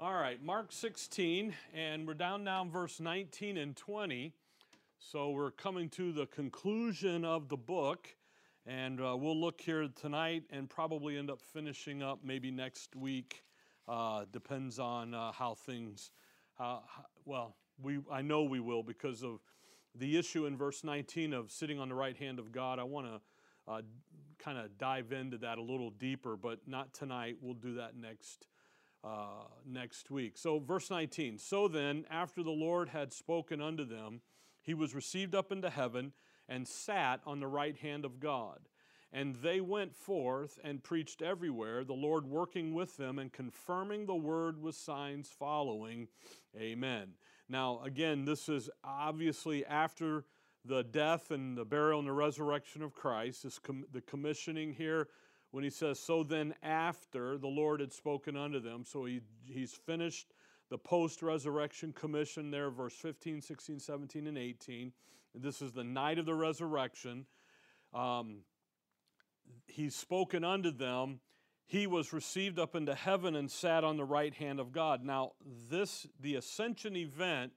All right, Mark 16, and we're down now in verse 19 and 20. So we're coming to the conclusion of the book, and uh, we'll look here tonight and probably end up finishing up maybe next week. Uh, depends on uh, how things, uh, well, we, I know we will because of the issue in verse 19 of sitting on the right hand of God. I want to uh, kind of dive into that a little deeper, but not tonight. We'll do that next uh, next week. So, verse 19 So then, after the Lord had spoken unto them, he was received up into heaven and sat on the right hand of God. And they went forth and preached everywhere, the Lord working with them and confirming the word with signs following. Amen. Now, again, this is obviously after the death and the burial and the resurrection of Christ. This com- the commissioning here when he says, So then after the Lord had spoken unto them, so he, he's finished the post resurrection commission there, verse 15, 16, 17, and 18. And this is the night of the resurrection. Um, he's spoken unto them. He was received up into heaven and sat on the right hand of God. Now, this, the ascension event,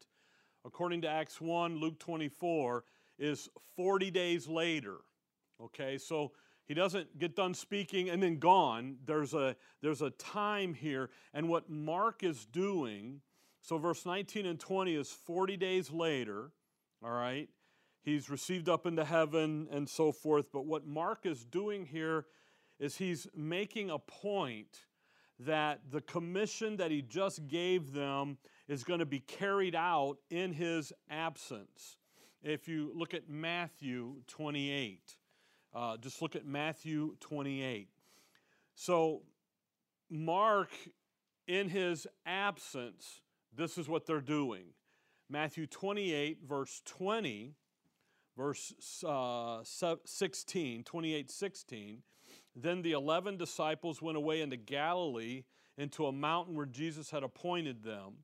according to Acts 1, Luke 24, is 40 days later. Okay, so he doesn't get done speaking and then gone. There's a, there's a time here. And what Mark is doing, so verse 19 and 20 is 40 days later, all right? He's received up into heaven and so forth. But what Mark is doing here is he's making a point that the commission that he just gave them is going to be carried out in his absence. If you look at Matthew 28, uh, just look at Matthew 28. So, Mark, in his absence, this is what they're doing. Matthew 28, verse 20, verse uh, 16, 28, 16. Then the 11 disciples went away into Galilee, into a mountain where Jesus had appointed them.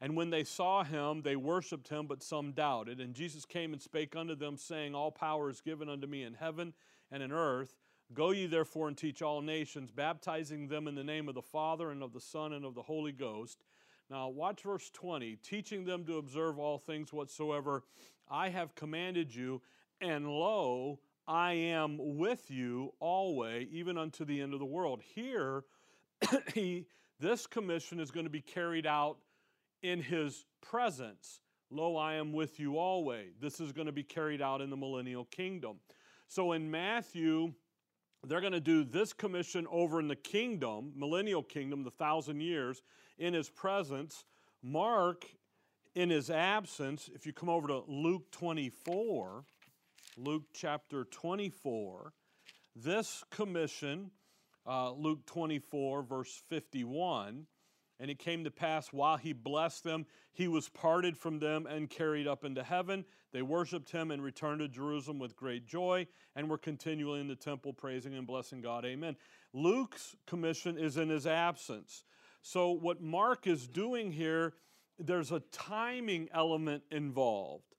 And when they saw him, they worshipped him, but some doubted. And Jesus came and spake unto them, saying, All power is given unto me in heaven and in earth. Go ye therefore and teach all nations, baptizing them in the name of the Father and of the Son and of the Holy Ghost. Now, watch verse 20 teaching them to observe all things whatsoever I have commanded you, and lo, I am with you always, even unto the end of the world. Here, he, this commission is going to be carried out in his presence. Lo, I am with you always. This is going to be carried out in the millennial kingdom. So in Matthew, they're going to do this commission over in the kingdom, millennial kingdom, the thousand years, in his presence. Mark, in his absence, if you come over to Luke 24, Luke chapter 24, this commission, uh, Luke 24, verse 51, and it came to pass while he blessed them, he was parted from them and carried up into heaven. They worshiped him and returned to Jerusalem with great joy and were continually in the temple praising and blessing God. Amen. Luke's commission is in his absence. So, what Mark is doing here, there's a timing element involved.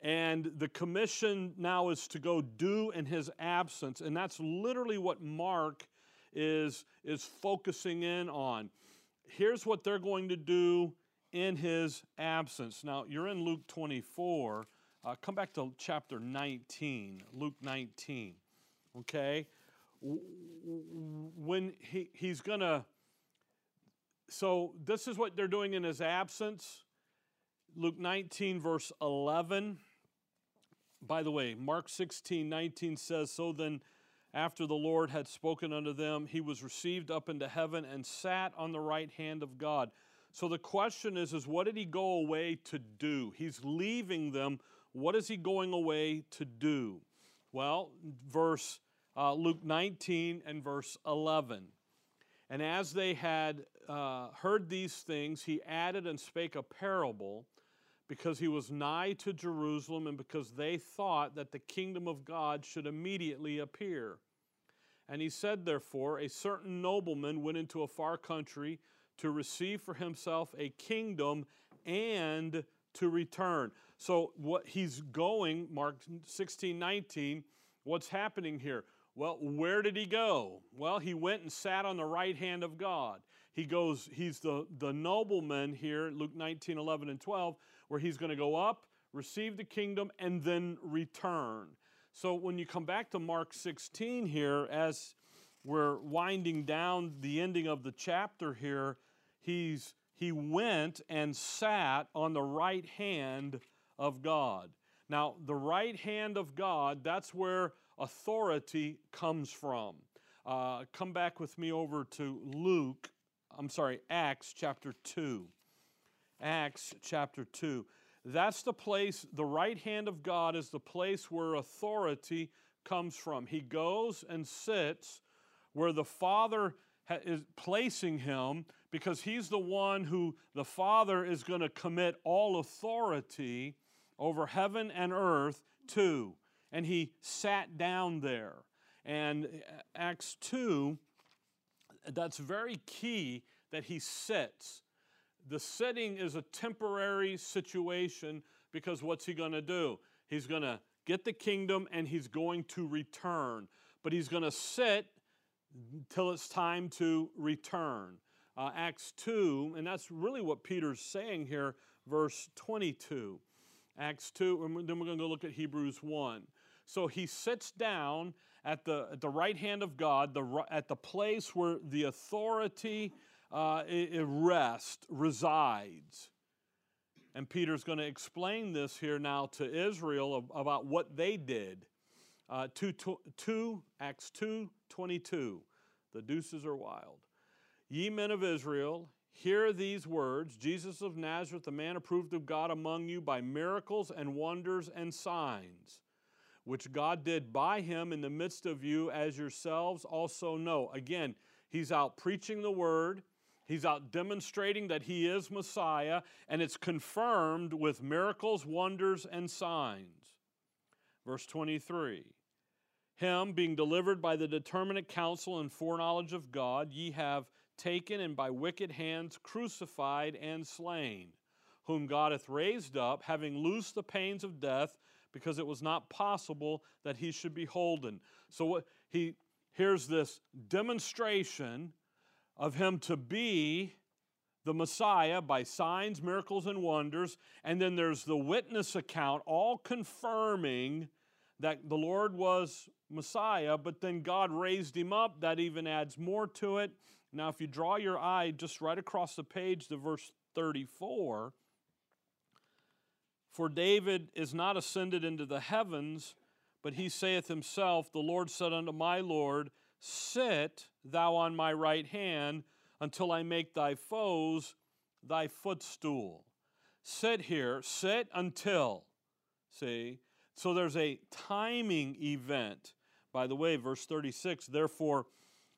And the commission now is to go do in his absence. And that's literally what Mark is, is focusing in on here's what they're going to do in his absence. Now, you're in Luke 24. Uh, come back to chapter 19, Luke 19. Okay? When he, he's going to, so this is what they're doing in his absence. Luke 19, verse 11. By the way, Mark 16, 19 says, So then after the Lord had spoken unto them, he was received up into heaven and sat on the right hand of God. So the question is, is what did he go away to do? He's leaving them. What is he going away to do? Well, verse uh, Luke 19 and verse 11. And as they had uh, heard these things, he added and spake a parable because he was nigh to Jerusalem and because they thought that the kingdom of God should immediately appear. And he said, therefore, a certain nobleman went into a far country to receive for himself a kingdom and to return. So, what he's going, Mark 16, 19, what's happening here? Well, where did he go? Well, he went and sat on the right hand of God. he goes, he's the, the nobleman here, Luke 19, 11, and 12, where he's going to go up, receive the kingdom, and then return. So when you come back to Mark 16 here, as we're winding down the ending of the chapter here, he's he went and sat on the right hand of God. Now, the right hand of God, that's where authority comes from. Uh, come back with me over to Luke, I'm sorry, Acts chapter 2. Acts chapter 2. That's the place, the right hand of God is the place where authority comes from. He goes and sits where the Father is placing him because he's the one who the Father is going to commit all authority over heaven and earth to. And he sat down there. And uh, Acts 2, that's very key that he sits. The sitting is a temporary situation because what's he going to do? He's going to get the kingdom and he's going to return. But he's going to sit till it's time to return. Uh, Acts 2, and that's really what Peter's saying here, verse 22. Acts 2, and then we're going to go look at Hebrews 1. So he sits down at the, at the right hand of God, the, at the place where the authority uh, rests, resides. And Peter's going to explain this here now to Israel about what they did. Uh, 2, 2, Acts 2 22. The deuces are wild. Ye men of Israel, hear these words Jesus of Nazareth, a man approved of God among you by miracles and wonders and signs, which God did by him in the midst of you, as yourselves also know. Again, he's out preaching the word. He's out demonstrating that he is Messiah, and it's confirmed with miracles, wonders, and signs. Verse 23 Him being delivered by the determinate counsel and foreknowledge of God, ye have taken and by wicked hands crucified and slain, whom God hath raised up, having loosed the pains of death, because it was not possible that he should be holden. So what he here's this demonstration of him to be the Messiah by signs, miracles, and wonders. And then there's the witness account, all confirming that the Lord was Messiah, but then God raised him up. That even adds more to it. Now, if you draw your eye just right across the page to verse 34, for David is not ascended into the heavens, but he saith himself, The Lord said unto my Lord, Sit thou on my right hand until I make thy foes thy footstool. Sit here, sit until. See? So there's a timing event. By the way, verse 36 Therefore,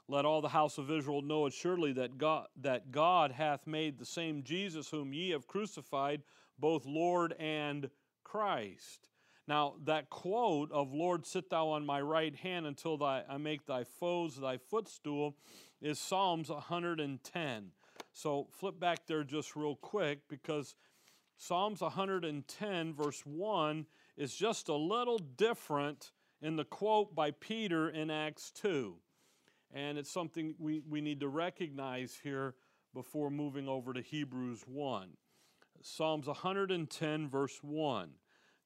let all the house of Israel know assuredly that God, that God hath made the same Jesus whom ye have crucified, both Lord and Christ. Now, that quote of, Lord, sit thou on my right hand until thy, I make thy foes thy footstool, is Psalms 110. So flip back there just real quick because Psalms 110, verse 1, is just a little different in the quote by Peter in Acts 2. And it's something we, we need to recognize here before moving over to Hebrews 1. Psalms 110, verse 1.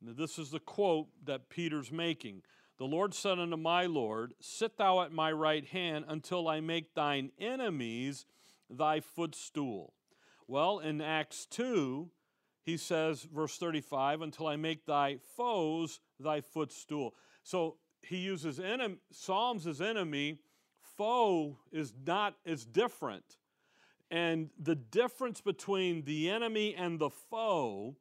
This is the quote that Peter's making. The Lord said unto my Lord, Sit thou at my right hand until I make thine enemies thy footstool. Well, in Acts 2, he says, verse 35, until I make thy foes thy footstool. So he uses enemy, Psalms as enemy foe is not is different. And the difference between the enemy and the foe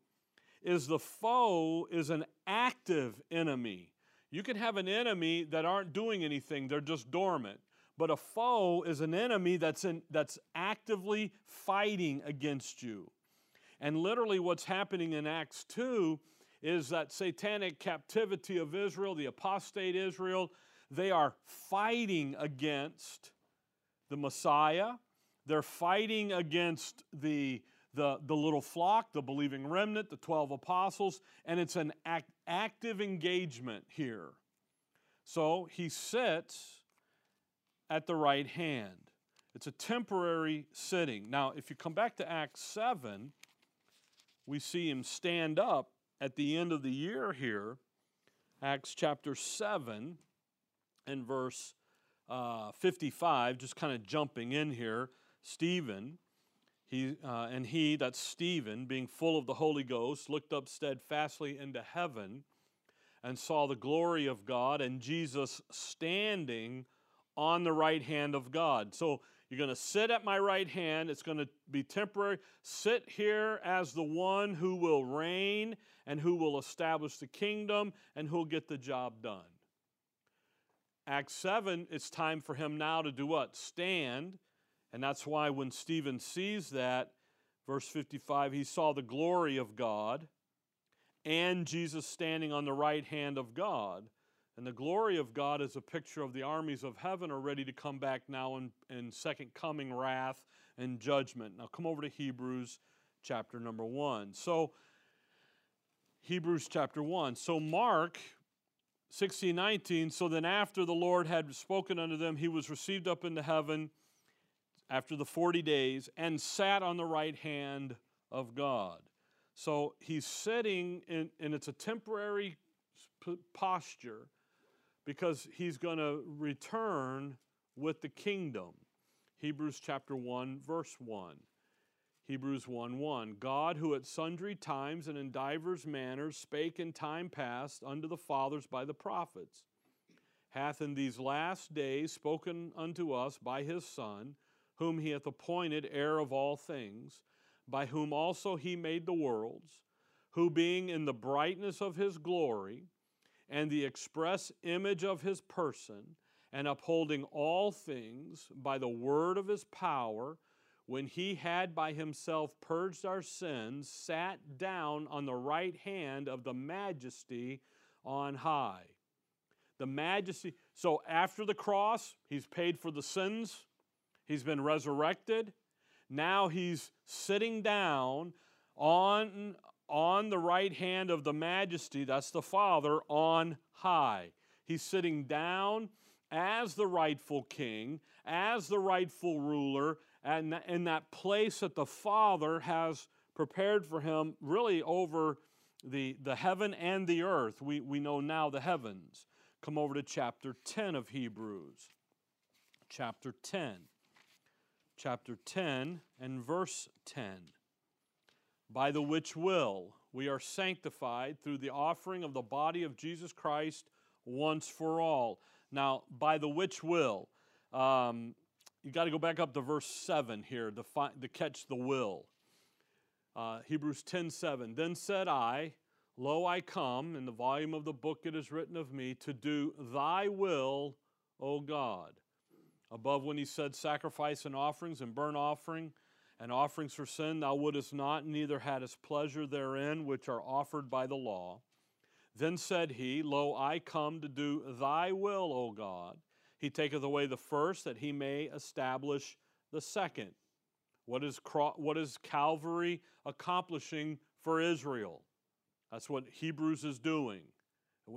is the foe is an active enemy. You can have an enemy that aren't doing anything, they're just dormant. But a foe is an enemy that's, in, that's actively fighting against you. And literally, what's happening in Acts 2 is that satanic captivity of Israel, the apostate Israel, they are fighting against the Messiah. They're fighting against the, the, the little flock, the believing remnant, the 12 apostles, and it's an act, active engagement here. So he sits at the right hand. It's a temporary sitting. Now, if you come back to Acts 7, we see him stand up at the end of the year here. Acts chapter 7 and verse uh, 55, just kind of jumping in here. Stephen, he, uh, and he, that's Stephen, being full of the Holy Ghost, looked up steadfastly into heaven and saw the glory of God and Jesus standing on the right hand of God. So you're going to sit at my right hand. It's going to be temporary. Sit here as the one who will reign and who will establish the kingdom and who'll get the job done. Acts 7, it's time for him now to do what? Stand. And that's why when Stephen sees that, verse 55, he saw the glory of God and Jesus standing on the right hand of God. And the glory of God is a picture of the armies of heaven are ready to come back now in, in second coming wrath and judgment. Now come over to Hebrews chapter number 1. So, Hebrews chapter 1. So, Mark 16, 19. So then, after the Lord had spoken unto them, he was received up into heaven after the 40 days and sat on the right hand of God. So he's sitting, in, and it's a temporary posture because he's going to return with the kingdom. Hebrews chapter 1, verse 1. Hebrews 1 1. God, who at sundry times and in divers manners spake in time past unto the fathers by the prophets, hath in these last days spoken unto us by his Son, whom he hath appointed heir of all things by whom also he made the worlds, who being in the brightness of his glory and the express image of his person, and upholding all things by the word of his power, when he had by himself purged our sins, sat down on the right hand of the majesty on high. The majesty, so after the cross, he's paid for the sins, he's been resurrected, now he's sitting down on, on the right hand of the majesty, that's the Father, on high. He's sitting down as the rightful king, as the rightful ruler, and in that place that the Father has prepared for him, really over the, the heaven and the earth. We, we know now the heavens. Come over to chapter 10 of Hebrews. Chapter 10 chapter 10 and verse 10. By the which will we are sanctified through the offering of the body of Jesus Christ once for all. Now, by the which will, um, you got to go back up to verse 7 here to, find, to catch the will. Uh, Hebrews 10 7. Then said I, Lo, I come, in the volume of the book it is written of me, to do thy will, O God above when he said, Sacrifice and offerings and burnt offering and offerings for sin thou wouldest not, neither hadst pleasure therein, which are offered by the law. Then said he, Lo, I come to do thy will, O God. He taketh away the first, that he may establish the second. What is, what is Calvary accomplishing for Israel? That's what Hebrews is doing.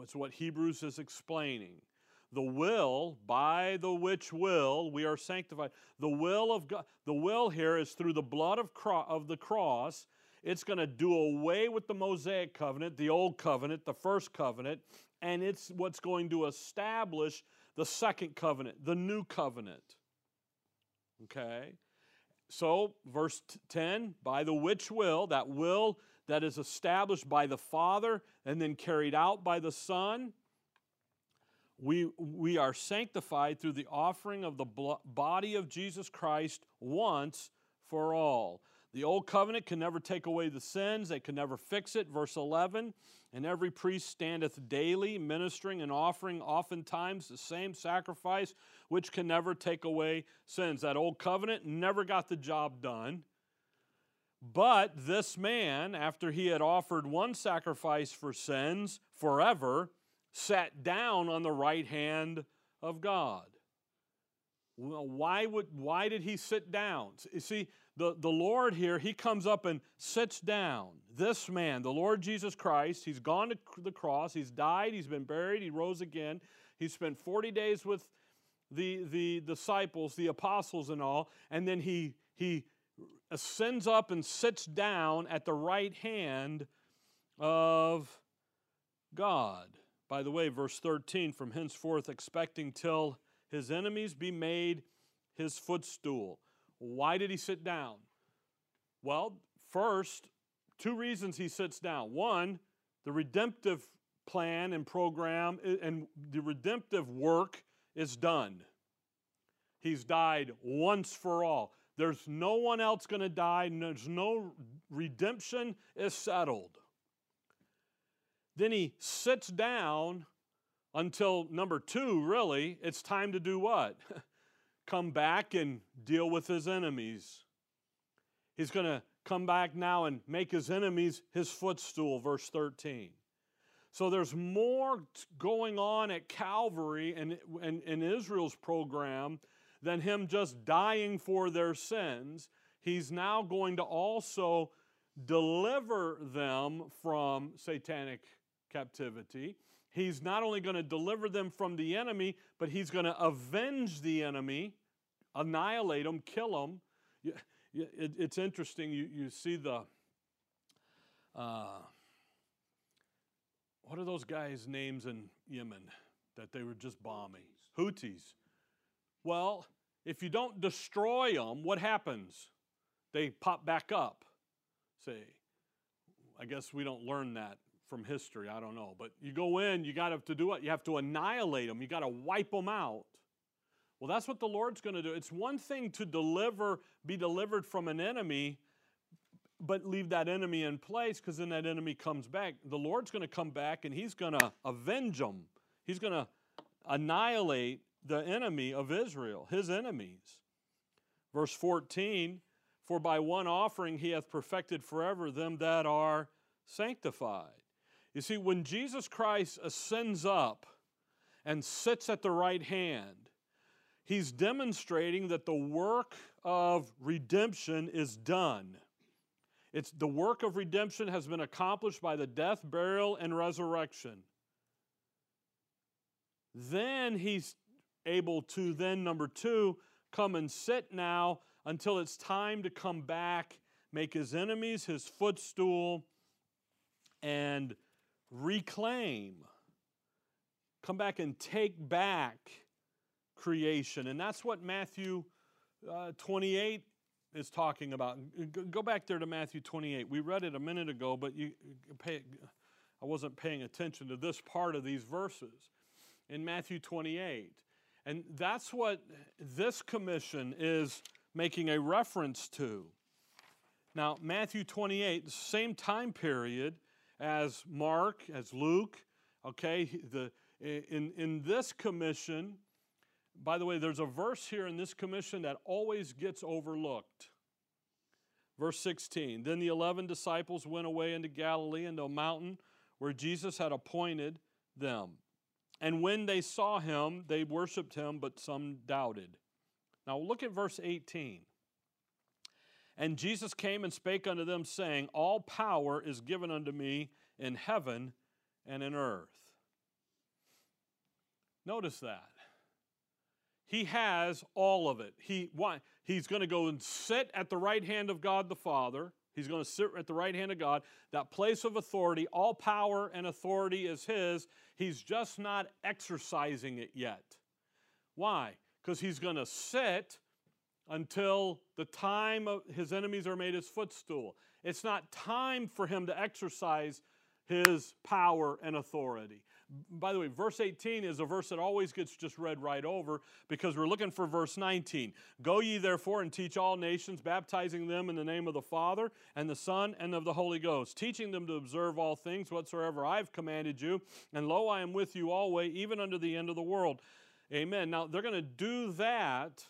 It's what Hebrews is explaining the will by the which will we are sanctified. The will of god the will here is through the blood of, cro- of the cross. It's going to do away with the mosaic covenant the old covenant the first covenant and it's what's going to establish the second covenant the new covenant. Okay? So verse 10 by the which will that will that is established by the father and then carried out by the son we, we are sanctified through the offering of the body of Jesus Christ once for all. The old covenant can never take away the sins, they can never fix it. Verse 11 And every priest standeth daily, ministering and offering oftentimes the same sacrifice, which can never take away sins. That old covenant never got the job done. But this man, after he had offered one sacrifice for sins forever, sat down on the right hand of God. Well, why, would, why did he sit down? You see, the, the Lord here, he comes up and sits down. This man, the Lord Jesus Christ, he's gone to the cross, he's died, he's been buried, he rose again. He spent 40 days with, the, the disciples, the apostles, and all, and then he, he ascends up and sits down at the right hand of God. By the way, verse 13, from henceforth expecting till his enemies be made his footstool. Why did he sit down? Well, first, two reasons he sits down. One, the redemptive plan and program and the redemptive work is done. He's died once for all. There's no one else going to die. There's no redemption is settled. Then he sits down until number two, really, it's time to do what? come back and deal with his enemies. He's going to come back now and make his enemies his footstool, verse 13. So there's more going on at Calvary and in Israel's program than him just dying for their sins. He's now going to also deliver them from satanic captivity. He's not only going to deliver them from the enemy, but he's going to avenge the enemy, annihilate them, kill them. It's interesting. You, you see the, uh, what are those guys' names in Yemen that they were just bombing? Houthis. Well, if you don't destroy them, what happens? They pop back up. Say, I guess we don't learn that from history. I don't know. But you go in, you got to do what? You have to annihilate them, you got to wipe them out. Well, that's what the Lord's going to do. It's one thing to deliver, be delivered from an enemy, but leave that enemy in place because then that enemy comes back. The Lord's going to come back and He's going to avenge them. He's going to annihilate the enemy of Israel, His enemies. Verse 14 For by one offering He hath perfected forever them that are sanctified. You see, when Jesus Christ ascends up and sits at the right hand, he's demonstrating that the work of redemption is done. It's the work of redemption has been accomplished by the death, burial, and resurrection. Then he's able to then number 2 come and sit now until it's time to come back, make his enemies his footstool and reclaim, come back and take back creation. And that's what Matthew uh, 28 is talking about. Go back there to Matthew 28. We read it a minute ago, but you pay, I wasn't paying attention to this part of these verses in Matthew 28. And that's what this commission is making a reference to. Now, Matthew 28, the same time period, as Mark, as Luke. Okay, the, in, in this commission, by the way, there's a verse here in this commission that always gets overlooked. Verse 16 Then the eleven disciples went away into Galilee, into a mountain where Jesus had appointed them. And when they saw him, they worshiped him, but some doubted. Now look at verse 18. And Jesus came and spake unto them, saying, All power is given unto me in heaven and in earth. Notice that. He has all of it. He, why? He's going to go and sit at the right hand of God the Father. He's going to sit at the right hand of God, that place of authority. All power and authority is His. He's just not exercising it yet. Why? Because He's going to sit until the time of his enemies are made his footstool. It's not time for him to exercise his power and authority. By the way, verse 18 is a verse that always gets just read right over because we're looking for verse 19. Go ye therefore and teach all nations, baptizing them in the name of the Father and the Son and of the Holy Ghost, teaching them to observe all things whatsoever I've commanded you. And lo, I am with you always, even unto the end of the world. Amen. Now, they're going to do that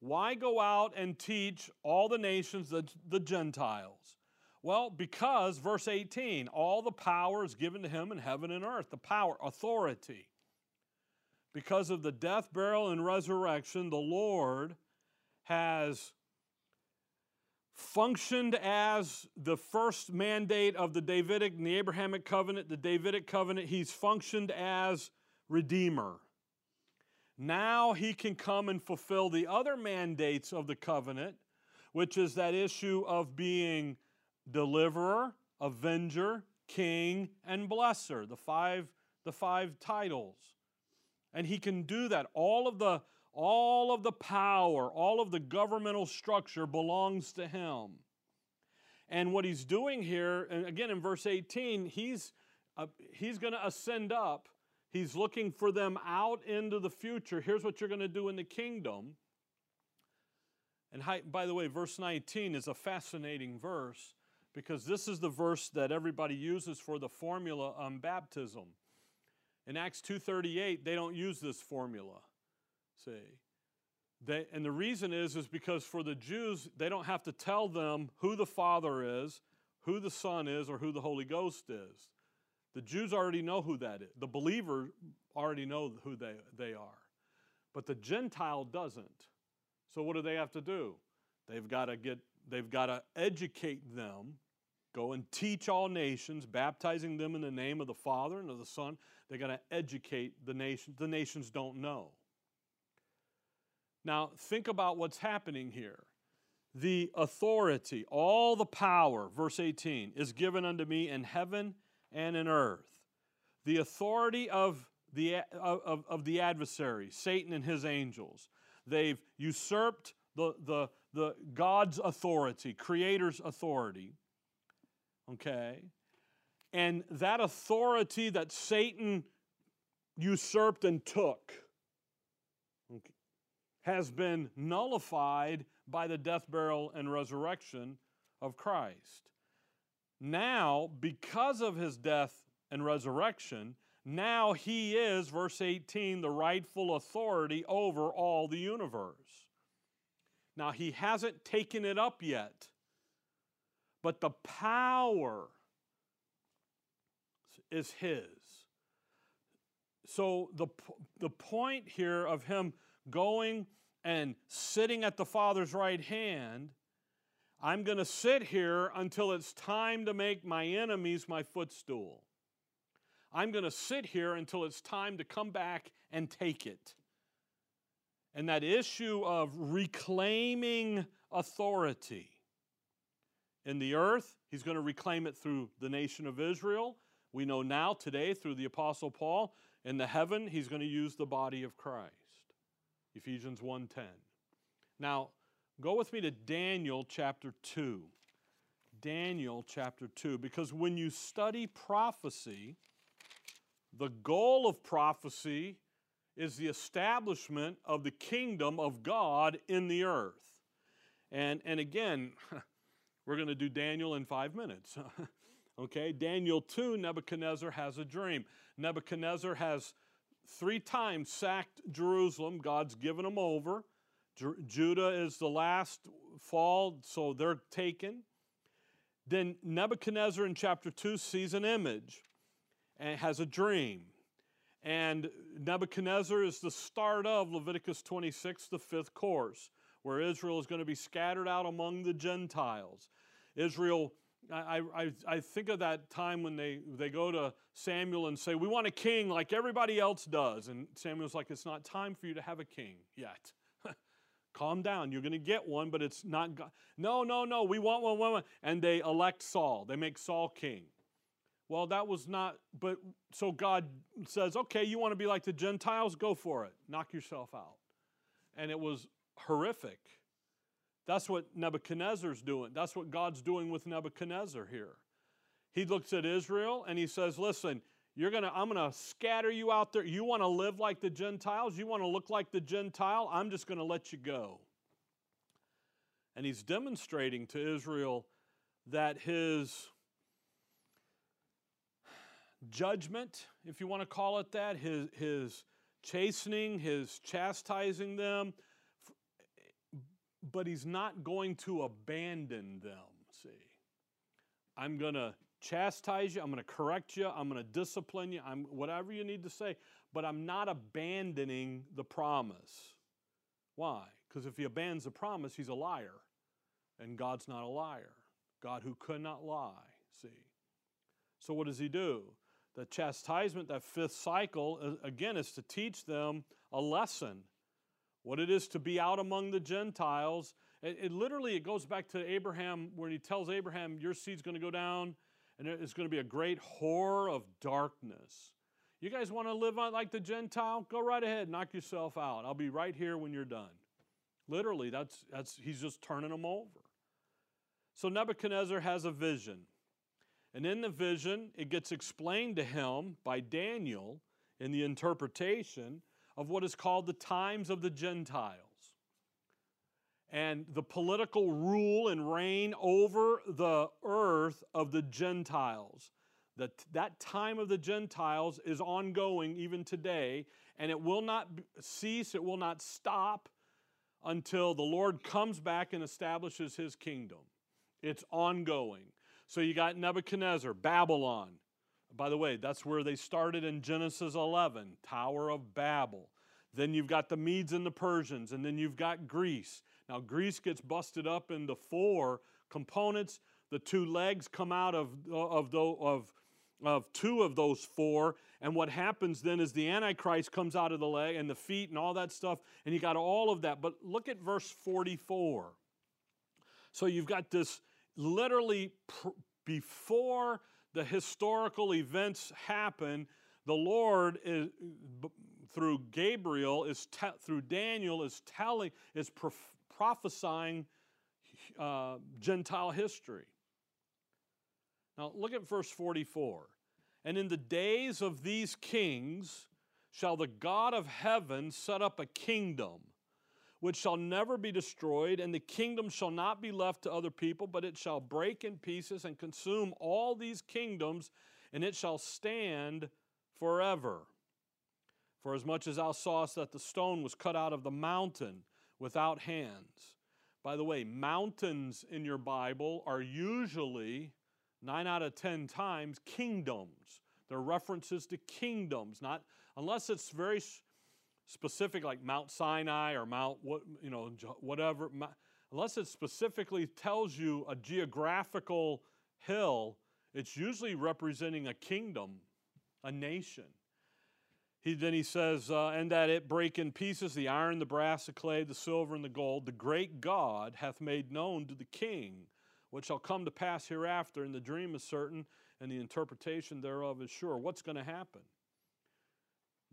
why go out and teach all the nations, the, the Gentiles? Well, because, verse 18, all the power is given to him in heaven and earth, the power, authority. Because of the death, burial, and resurrection, the Lord has functioned as the first mandate of the Davidic and the Abrahamic covenant, the Davidic covenant. He's functioned as Redeemer. Now he can come and fulfill the other mandates of the covenant, which is that issue of being deliverer, avenger, king, and blesser, the five, the five titles. And he can do that. All of the all of the power, all of the governmental structure belongs to him. And what he's doing here, and again in verse 18, he's, uh, he's going to ascend up. He's looking for them out into the future. Here's what you're going to do in the kingdom. And by the way, verse 19 is a fascinating verse because this is the verse that everybody uses for the formula on baptism. In Acts 2:38, they don't use this formula. See? They, and the reason is is because for the Jews, they don't have to tell them who the Father is, who the Son is, or who the Holy Ghost is. The Jews already know who that is. The believer already know who they, they are. But the Gentile doesn't. So what do they have to do? They've got to get they've got to educate them, go and teach all nations, baptizing them in the name of the Father and of the Son. They got to educate the nation. The nations don't know. Now, think about what's happening here. The authority, all the power, verse 18, is given unto me in heaven and in earth. The authority of the, of, of the adversary, Satan and his angels. They've usurped the, the, the God's authority, Creator's authority. Okay? And that authority that Satan usurped and took okay, has been nullified by the death, burial, and resurrection of Christ. Now, because of his death and resurrection, now he is, verse 18, the rightful authority over all the universe. Now, he hasn't taken it up yet, but the power is his. So, the, the point here of him going and sitting at the Father's right hand, I'm going to sit here until it's time to make my enemies my footstool. I'm going to sit here until it's time to come back and take it. And that issue of reclaiming authority in the earth, he's going to reclaim it through the nation of Israel. We know now, today, through the Apostle Paul. In the heaven, he's going to use the body of Christ. Ephesians 1:10. Now, go with me to Daniel chapter 2. Daniel chapter 2 because when you study prophecy, the goal of prophecy is the establishment of the kingdom of God in the earth. And, and again, we're going to do Daniel in five minutes. okay, Daniel 2, Nebuchadnezzar has a dream. Nebuchadnezzar has three times sacked Jerusalem. God's given him over. Ju- Judah is the last fall, so they're taken. Then Nebuchadnezzar in chapter 2 sees an image and has a dream. And Nebuchadnezzar is the start of Leviticus 26, the fifth course, where Israel is going to be scattered out among the Gentiles. Israel I, I, I think of that time when they, they go to Samuel and say, We want a king like everybody else does. And Samuel's like, It's not time for you to have a king yet. Calm down. You're going to get one, but it's not God. No, no, no. We want one, one, one. And they elect Saul. They make Saul king. Well, that was not, but so God says, okay, you want to be like the Gentiles? Go for it. Knock yourself out. And it was horrific. That's what Nebuchadnezzar's doing. That's what God's doing with Nebuchadnezzar here. He looks at Israel and he says, Listen, you're gonna, I'm gonna scatter you out there. You want to live like the Gentiles? You want to look like the Gentile? I'm just gonna let you go. And he's demonstrating to Israel that his judgment, if you want to call it that, his, his chastening, his chastising them, but he's not going to abandon them, see. I'm going to chastise you, I'm going to correct you, I'm going to discipline you, I'm whatever you need to say, but I'm not abandoning the promise. Why? Because if he abandons the promise, he's a liar. And God's not a liar. God who could not lie, see. So what does he do? the chastisement, that fifth cycle, again, is to teach them a lesson. What it is to be out among the Gentiles. It, it literally it goes back to Abraham when he tells Abraham, Your seed's going to go down, and it's going to be a great horror of darkness. You guys want to live like the Gentile? Go right ahead, knock yourself out. I'll be right here when you're done. Literally, that's, that's he's just turning them over. So Nebuchadnezzar has a vision. And in the vision, it gets explained to him by Daniel in the interpretation of what is called the times of the Gentiles. And the political rule and reign over the earth of the Gentiles. That, that time of the Gentiles is ongoing even today, and it will not cease, it will not stop until the Lord comes back and establishes his kingdom. It's ongoing. So you got Nebuchadnezzar, Babylon. By the way, that's where they started in Genesis 11, Tower of Babel. Then you've got the Medes and the Persians, and then you've got Greece. Now, Greece gets busted up into four components. The two legs come out of, uh, of, of, of two of those four. And what happens then is the Antichrist comes out of the leg and the feet and all that stuff, and you got all of that. But look at verse 44. So you've got this literally pr- before the historical events happen, the Lord is through Gabriel is te- through Daniel is telling is prof- prophesying uh, Gentile history. Now look at verse 44. And in the days of these kings shall the God of heaven set up a kingdom which shall never be destroyed, and the kingdom shall not be left to other people, but it shall break in pieces and consume all these kingdoms, and it shall stand forever. For as much as thou sawest that the stone was cut out of the mountain without hands. By the way, mountains in your Bible are usually, nine out of ten times, kingdoms. They're references to kingdoms, not unless it's very specific like Mount Sinai or Mount what you know whatever unless it specifically tells you a geographical hill it's usually representing a kingdom a nation he, then he says uh, and that it break in pieces the iron the brass the clay the silver and the gold the great god hath made known to the king what shall come to pass hereafter and the dream is certain and the interpretation thereof is sure what's going to happen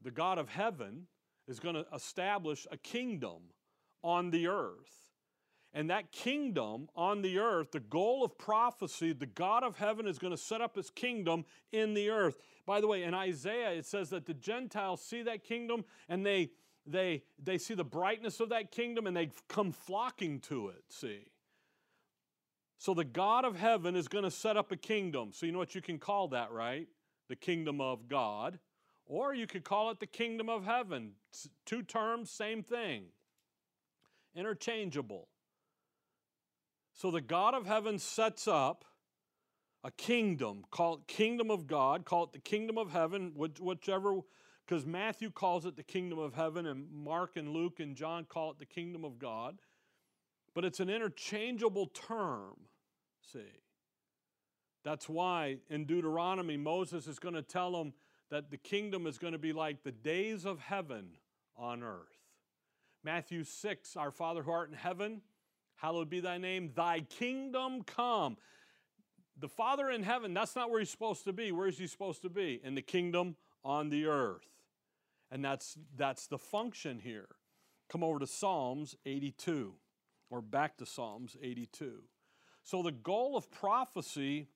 the god of heaven is going to establish a kingdom on the earth. And that kingdom on the earth, the goal of prophecy, the God of heaven is going to set up his kingdom in the earth. By the way, in Isaiah, it says that the Gentiles see that kingdom and they, they, they see the brightness of that kingdom and they come flocking to it, see. So the God of heaven is going to set up a kingdom. So you know what you can call that, right? The kingdom of God. Or you could call it the kingdom of heaven. Two terms, same thing. Interchangeable. So the God of heaven sets up a kingdom, call it kingdom of God, call it the kingdom of heaven, whichever, because Matthew calls it the kingdom of heaven, and Mark and Luke and John call it the kingdom of God. But it's an interchangeable term, see. That's why in Deuteronomy, Moses is going to tell them that the kingdom is going to be like the days of heaven on earth. Matthew 6, Our Father who art in heaven, hallowed be thy name, thy kingdom come. The Father in heaven, that's not where he's supposed to be. Where is he supposed to be? In the kingdom on the earth. And that's, that's the function here. Come over to Psalms 82, or back to Psalms 82. So the goal of prophecy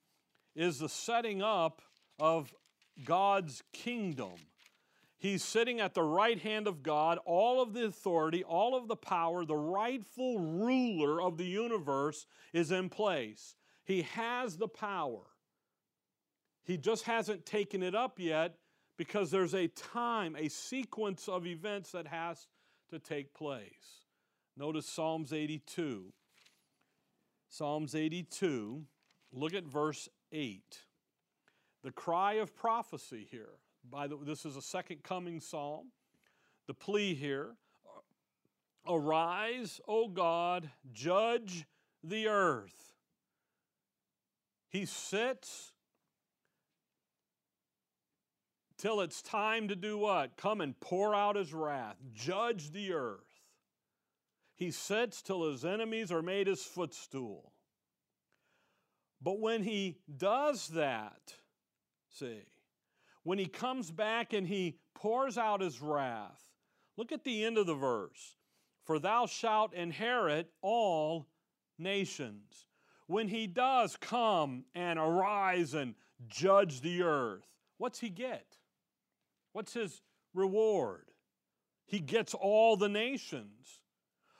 is the setting up of God's kingdom. He's sitting at the right hand of God, all of the authority, all of the power, the rightful ruler of the universe is in place. He has the power. He just hasn't taken it up yet because there's a time, a sequence of events that has to take place. Notice Psalms 82. Psalms 82, look at verse 8 the cry of prophecy here. By the, this is a second coming psalm. The plea here Arise, O God, judge the earth. He sits till it's time to do what? Come and pour out his wrath, judge the earth. He sits till his enemies are made his footstool. But when he does that, see, when he comes back and he pours out his wrath, look at the end of the verse. For thou shalt inherit all nations. When he does come and arise and judge the earth, what's he get? What's his reward? He gets all the nations.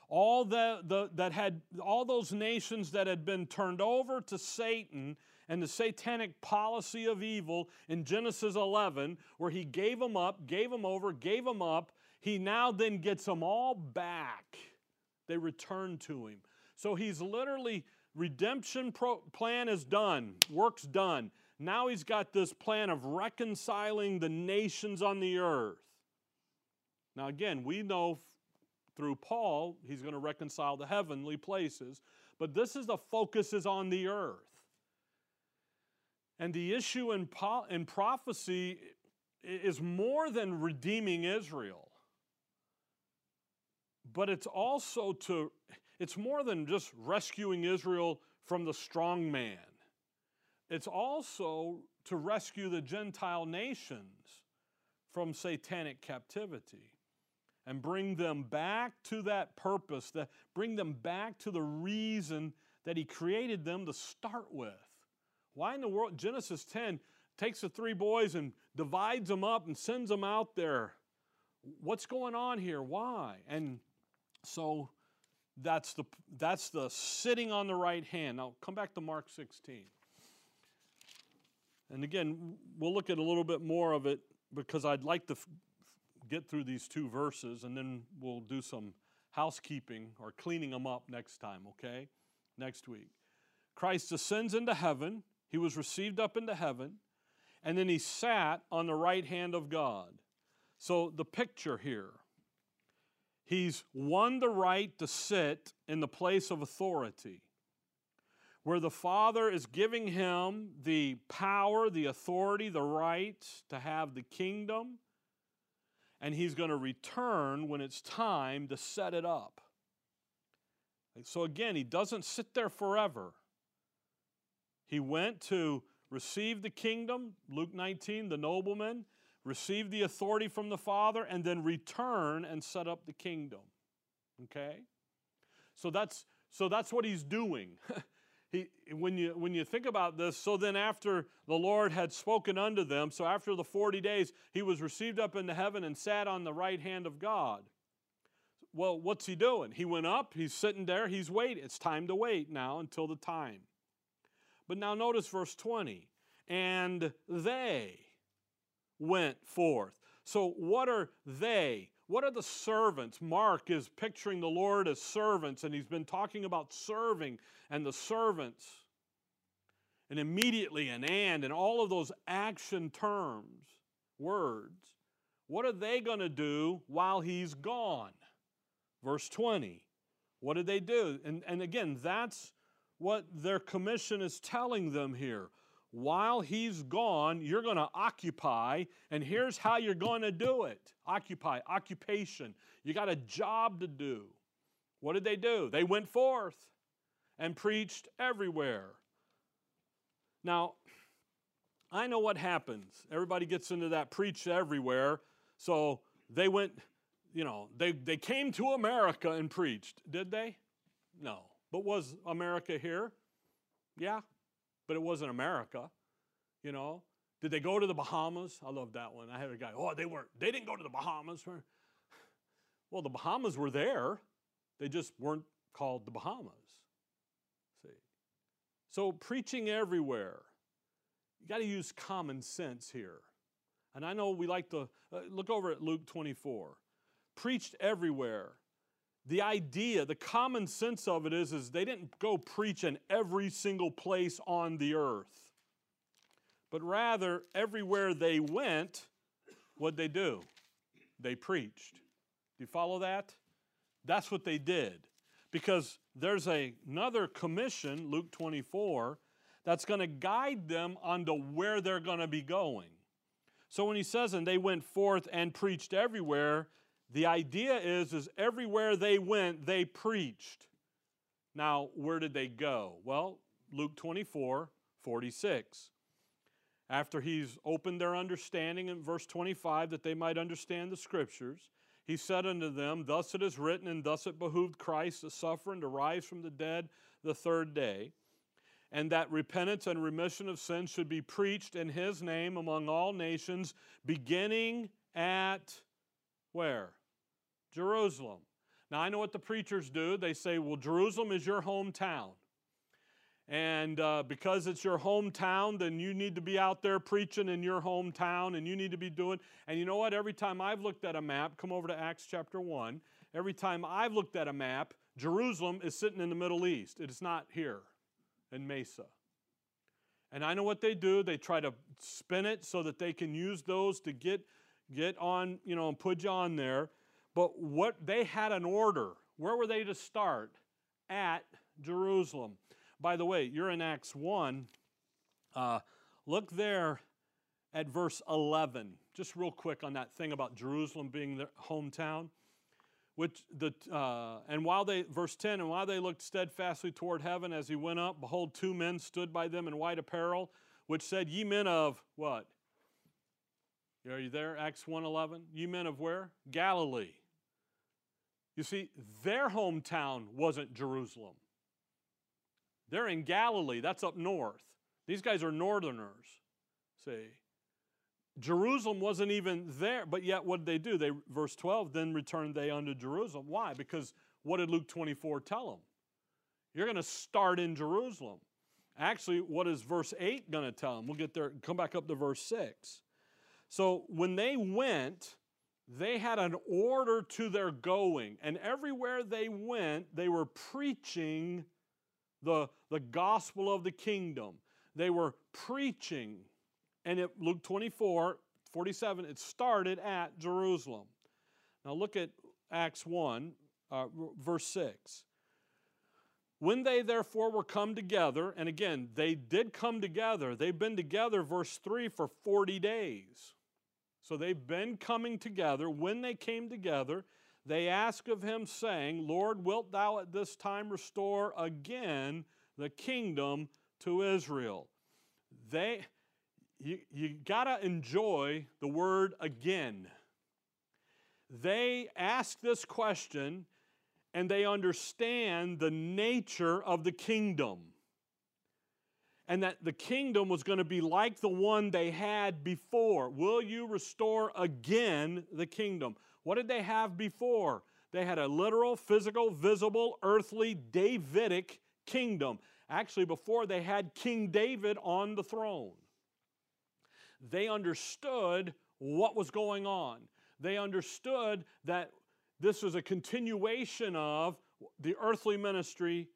All the, the, that had all those nations that had been turned over to Satan and the satanic policy of evil in Genesis 11, where he gave them up, gave them over, gave them up. He now then gets them all back. They return to him. So he's literally, redemption pro- plan is done, work's done. Now he's got this plan of reconciling the nations on the earth. Now, again, we know through Paul he's going to reconcile the heavenly places, but this is the focus is on the earth. And the issue in, po- in prophecy is more than redeeming Israel, but it's also to, it's more than just rescuing Israel from the strong man. It's also to rescue the Gentile nations from satanic captivity and bring them back to that purpose, that bring them back to the reason that he created them to start with. Why in the world Genesis 10 takes the three boys and divides them up and sends them out there? What's going on here? Why? And so that's the that's the sitting on the right hand. Now come back to Mark 16. And again, we'll look at a little bit more of it because I'd like to f- get through these two verses and then we'll do some housekeeping or cleaning them up next time, okay? Next week. Christ ascends into heaven, he was received up into heaven, and then he sat on the right hand of God. So the picture here he's won the right to sit in the place of authority where the Father is giving him the power, the authority, the right to have the kingdom, and he's going to return when it's time to set it up. So again, he doesn't sit there forever. He went to receive the kingdom, Luke 19, the nobleman, receive the authority from the Father, and then return and set up the kingdom. Okay? So that's so that's what he's doing. he, when, you, when you think about this, so then after the Lord had spoken unto them, so after the 40 days, he was received up into heaven and sat on the right hand of God. Well, what's he doing? He went up, he's sitting there, he's waiting. It's time to wait now until the time. But now notice verse 20. And they went forth. So, what are they? What are the servants? Mark is picturing the Lord as servants, and he's been talking about serving and the servants. And immediately and and and all of those action terms, words, what are they going to do while he's gone? Verse 20. What did they do? And, and again, that's what their commission is telling them here while he's gone, you're going to occupy, and here's how you're going to do it occupy, occupation. You got a job to do. What did they do? They went forth and preached everywhere. Now, I know what happens. Everybody gets into that preach everywhere. So they went, you know, they, they came to America and preached. Did they? No. But was America here? Yeah, but it wasn't America, you know. Did they go to the Bahamas? I love that one. I had a guy, oh, they weren't, they didn't go to the Bahamas. Well, the Bahamas were there, they just weren't called the Bahamas. See? So, preaching everywhere. You got to use common sense here. And I know we like to uh, look over at Luke 24. Preached everywhere the idea, the common sense of it is, is they didn't go preach in every single place on the earth. But rather, everywhere they went, what they do? They preached. Do you follow that? That's what they did. Because there's a, another commission, Luke 24, that's going to guide them onto where they're going to be going. So when he says, and they went forth and preached everywhere, the idea is, is everywhere they went, they preached. Now, where did they go? Well, Luke 24, 46. After he's opened their understanding in verse 25 that they might understand the scriptures, he said unto them, Thus it is written, and thus it behooved Christ to suffer and to rise from the dead the third day, and that repentance and remission of sins should be preached in his name among all nations, beginning at where? Jerusalem. Now, I know what the preachers do. They say, Well, Jerusalem is your hometown. And uh, because it's your hometown, then you need to be out there preaching in your hometown and you need to be doing. And you know what? Every time I've looked at a map, come over to Acts chapter 1, every time I've looked at a map, Jerusalem is sitting in the Middle East. It is not here in Mesa. And I know what they do. They try to spin it so that they can use those to get, get on, you know, and put you on there. But what they had an order. Where were they to start? At Jerusalem. By the way, you're in Acts 1. Uh, look there at verse 11. Just real quick on that thing about Jerusalem being their hometown. Which the, uh, and while they, verse 10, and while they looked steadfastly toward heaven as he went up, behold, two men stood by them in white apparel, which said, Ye men of what? Are you there? Acts 1.11. Ye men of where? Galilee. You see, their hometown wasn't Jerusalem. They're in Galilee, that's up north. These guys are northerners. See? Jerusalem wasn't even there, but yet what did they do? They verse 12, then returned they unto Jerusalem. Why? Because what did Luke 24 tell them? You're going to start in Jerusalem. Actually, what is verse 8 going to tell them? We'll get there, come back up to verse 6. So when they went, they had an order to their going, and everywhere they went, they were preaching the, the gospel of the kingdom. They were preaching. And it, Luke 24, 47, it started at Jerusalem. Now look at Acts 1, uh, verse 6. When they therefore were come together, and again, they did come together, they've been together, verse 3, for 40 days. So they've been coming together. When they came together, they ask of him, saying, Lord, wilt thou at this time restore again the kingdom to Israel? They, you, you got to enjoy the word again. They ask this question and they understand the nature of the kingdom. And that the kingdom was going to be like the one they had before. Will you restore again the kingdom? What did they have before? They had a literal, physical, visible, earthly, Davidic kingdom. Actually, before they had King David on the throne. They understood what was going on. They understood that this was a continuation of the earthly ministry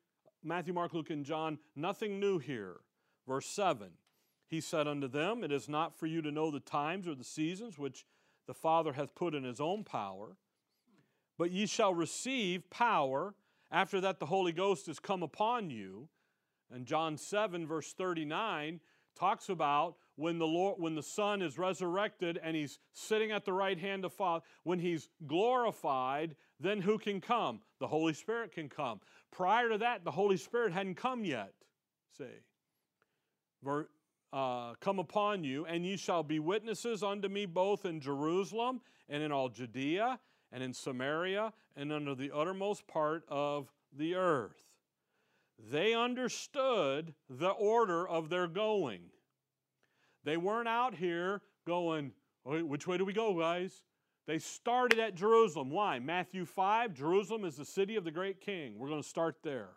Matthew, Mark, Luke, and John, nothing new here. Verse 7 He said unto them, It is not for you to know the times or the seasons which the Father hath put in his own power. But ye shall receive power after that the Holy Ghost is come upon you. And John 7, verse 39, talks about when the Lord, when the Son is resurrected and he's sitting at the right hand of Father, when he's glorified, then who can come? The Holy Spirit can come. Prior to that, the Holy Spirit hadn't come yet. See uh, come upon you, and ye shall be witnesses unto me both in Jerusalem and in all Judea and in Samaria and under the uttermost part of the earth. They understood the order of their going. They weren't out here going, which way do we go, guys? They started at Jerusalem. Why? Matthew 5, Jerusalem is the city of the great king. We're going to start there.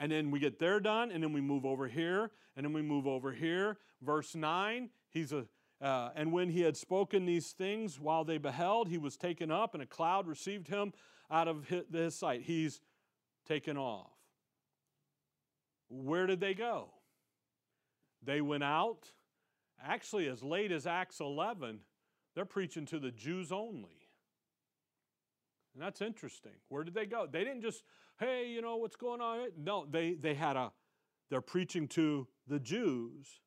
And then we get there done, and then we move over here, and then we move over here. Verse 9, he's a, uh, and when he had spoken these things while they beheld, he was taken up, and a cloud received him out of his, his sight. He's taken off. Where did they go? They went out, actually, as late as Acts 11, they're preaching to the Jews only. And that's interesting. Where did they go? They didn't just hey, you know, what's going on? No, they, they had a, they're preaching to the Jews.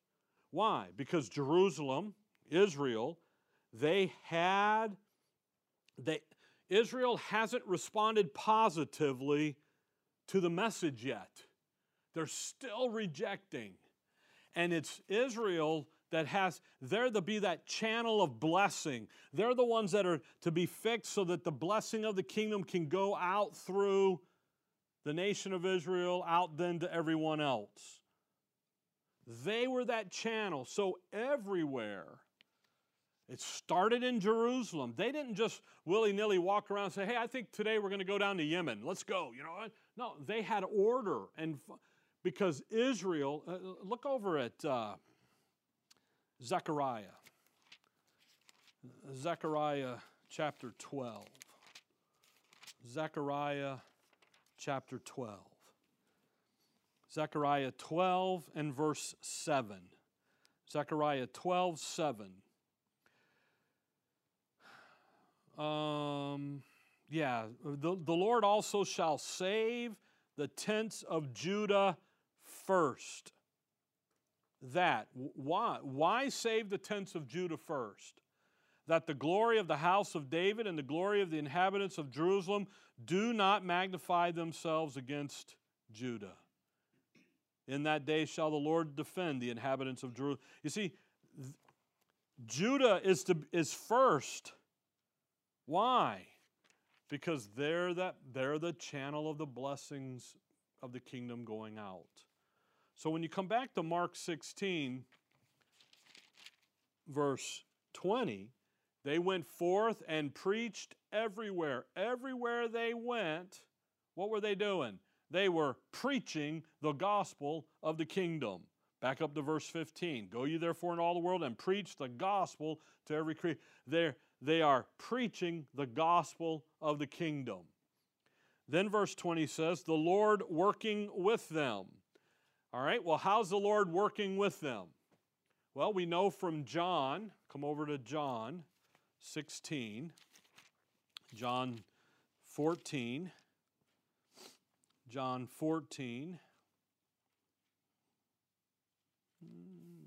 Why? Because Jerusalem, Israel, they had they Israel hasn't responded positively to the message yet. They're still rejecting. And it's Israel that has, they're to be that channel of blessing. They're the ones that are to be fixed so that the blessing of the kingdom can go out through the nation of Israel, out then to everyone else. They were that channel. So everywhere, it started in Jerusalem. They didn't just willy nilly walk around and say, hey, I think today we're going to go down to Yemen. Let's go. You know, no, they had order. And because Israel, uh, look over at uh, Zechariah. Zechariah chapter 12. Zechariah chapter 12. Zechariah 12 and verse 7. Zechariah 12, 7. Um, yeah, the, the Lord also shall save the tents of Judah first that. Why? Why save the tents of Judah first? That the glory of the house of David and the glory of the inhabitants of Jerusalem do not magnify themselves against Judah. In that day shall the Lord defend the inhabitants of Jerusalem. You see, Judah is, to, is first. Why? Because they're, that, they're the channel of the blessings of the kingdom going out. So when you come back to Mark 16, verse 20, they went forth and preached everywhere. Everywhere they went, what were they doing? They were preaching the gospel of the kingdom. Back up to verse 15. Go you therefore in all the world and preach the gospel to every creature. They they are preaching the gospel of the kingdom. Then verse 20 says, The Lord working with them. All right, well, how's the Lord working with them? Well, we know from John, come over to John 16, John 14, John 14.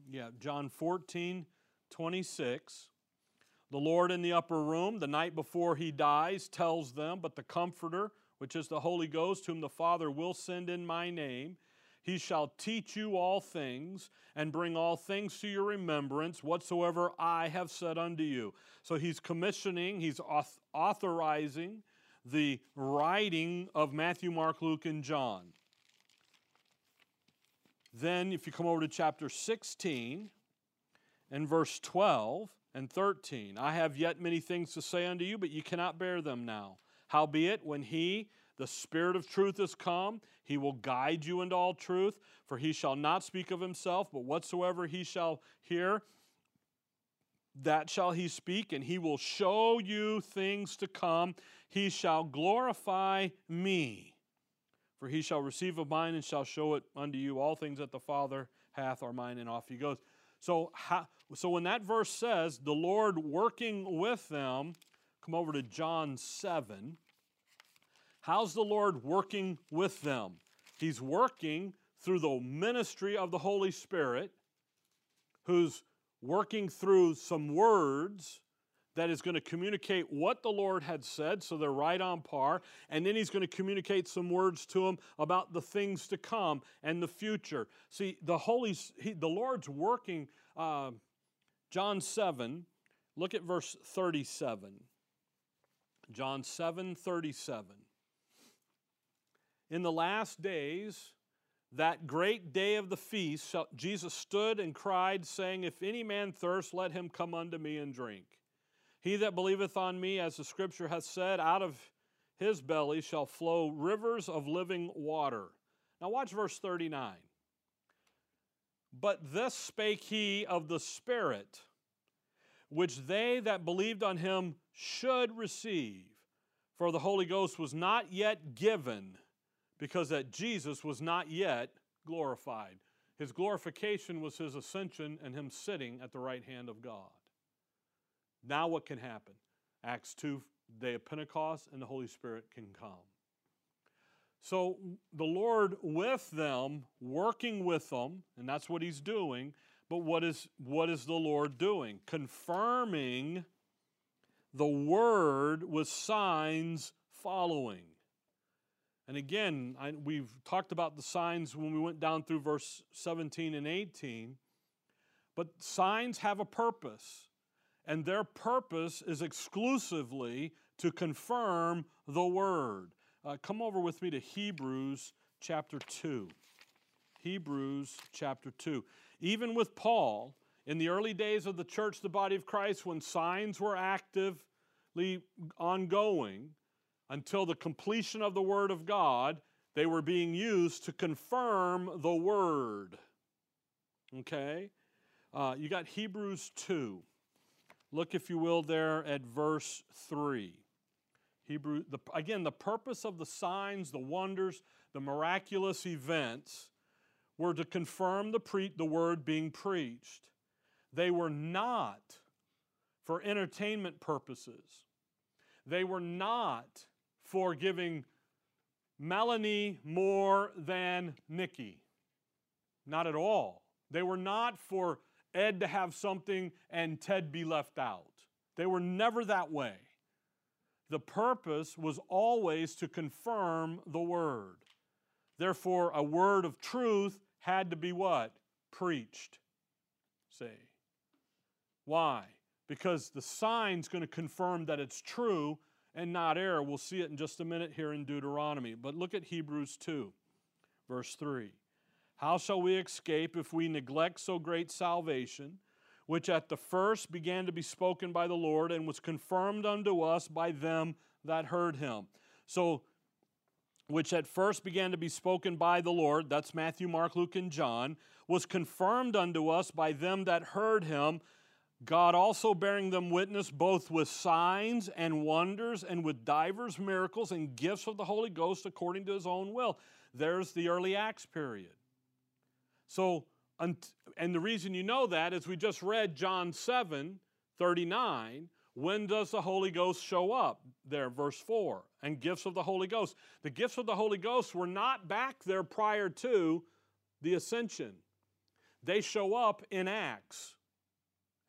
Yeah, John 14, 26. The Lord in the upper room, the night before he dies, tells them, But the Comforter, which is the Holy Ghost, whom the Father will send in my name, he shall teach you all things and bring all things to your remembrance whatsoever I have said unto you. So he's commissioning, he's authorizing the writing of Matthew, Mark, Luke, and John. Then, if you come over to chapter 16 and verse 12 and 13, I have yet many things to say unto you, but you cannot bear them now. Howbeit, when he, the Spirit of truth is come. He will guide you into all truth, for he shall not speak of himself, but whatsoever he shall hear, that shall he speak, and he will show you things to come. He shall glorify me. For he shall receive of mine and shall show it unto you. All things that the Father hath are mine, and off he goes. So, so when that verse says, the Lord working with them, come over to John 7. How's the Lord working with them? He's working through the ministry of the Holy Spirit, who's working through some words that is going to communicate what the Lord had said, so they're right on par. And then he's going to communicate some words to them about the things to come and the future. See, the Holy, he, the Lord's working. Uh, John 7, look at verse 37. John 7, 37 in the last days, that great day of the feast, Jesus stood and cried, saying, If any man thirst, let him come unto me and drink. He that believeth on me, as the scripture hath said, out of his belly shall flow rivers of living water. Now, watch verse 39. But this spake he of the Spirit, which they that believed on him should receive. For the Holy Ghost was not yet given because that Jesus was not yet glorified. His glorification was his ascension and him sitting at the right hand of God. Now, what can happen? Acts 2, day of Pentecost, and the Holy Spirit can come. So, the Lord with them, working with them, and that's what he's doing, But what is, what is the Lord doing? Confirming the word with signs following. And again, I, we've talked about the signs when we went down through verse 17 and 18. But signs have a purpose, and their purpose is exclusively to confirm the word. Uh, come over with me to Hebrews chapter 2. Hebrews chapter 2. Even with Paul, in the early days of the church, the body of Christ, when signs were actively ongoing until the completion of the Word of God, they were being used to confirm the Word. Okay? Uh, you got Hebrews 2. Look, if you will, there at verse 3. Hebrew, the, again, the purpose of the signs, the wonders, the miraculous events were to confirm the, pre- the word being preached. They were not for entertainment purposes. They were not for giving Melanie more than Nikki. Not at all. They were not for Ed to have something and Ted be left out. They were never that way. The purpose was always to confirm the word. Therefore, a word of truth had to be what? Preached. Say. Why? Because the sign's going to confirm that it's true and not error. We'll see it in just a minute here in Deuteronomy. But look at Hebrews 2, verse 3. How shall we escape if we neglect so great salvation, which at the first began to be spoken by the Lord and was confirmed unto us by them that heard him? So, which at first began to be spoken by the Lord, that's Matthew, Mark, Luke, and John, was confirmed unto us by them that heard him, God also bearing them witness both with signs and wonders and with divers miracles and gifts of the Holy Ghost according to his own will. There's the early Acts period. So, and the reason you know that is we just read John 7 39. When does the Holy Ghost show up? There, verse 4. And gifts of the Holy Ghost. The gifts of the Holy Ghost were not back there prior to the ascension, they show up in Acts,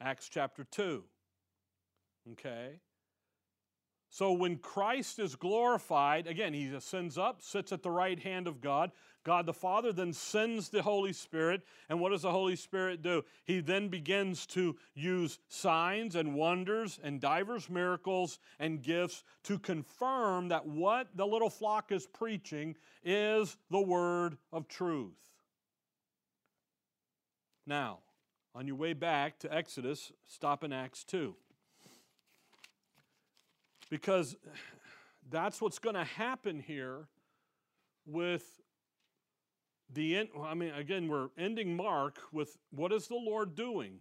Acts chapter 2. Okay? So when Christ is glorified, again, he ascends up, sits at the right hand of God. God the Father then sends the Holy Spirit. And what does the Holy Spirit do? He then begins to use signs and wonders and divers miracles and gifts to confirm that what the little flock is preaching is the word of truth. Now, on your way back to Exodus, stop in Acts 2. Because that's what's going to happen here with the end, I mean, again, we're ending Mark with what is the Lord doing?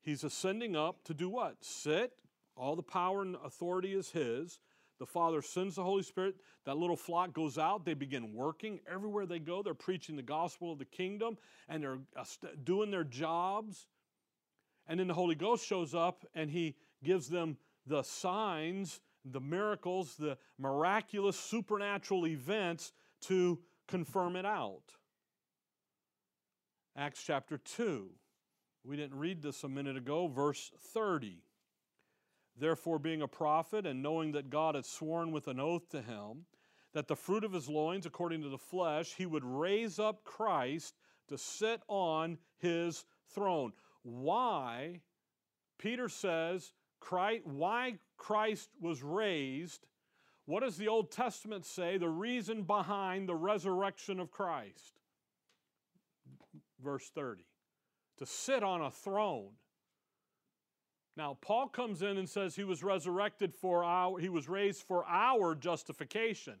He's ascending up to do what? Sit. All the power and authority is His. The Father sends the Holy Spirit. That little flock goes out. They begin working. Everywhere they go, they're preaching the gospel of the kingdom and they're uh, doing their jobs. And then the Holy Ghost shows up and He gives them the signs, the miracles, the miraculous supernatural events to confirm it out. Acts chapter 2. We didn't read this a minute ago, verse 30. Therefore, being a prophet and knowing that God had sworn with an oath to him that the fruit of his loins, according to the flesh, he would raise up Christ to sit on his throne. Why, Peter says, Christ, why Christ was raised. What does the Old Testament say? The reason behind the resurrection of Christ verse 30. To sit on a throne. Now, Paul comes in and says he was resurrected for our, he was raised for our justification.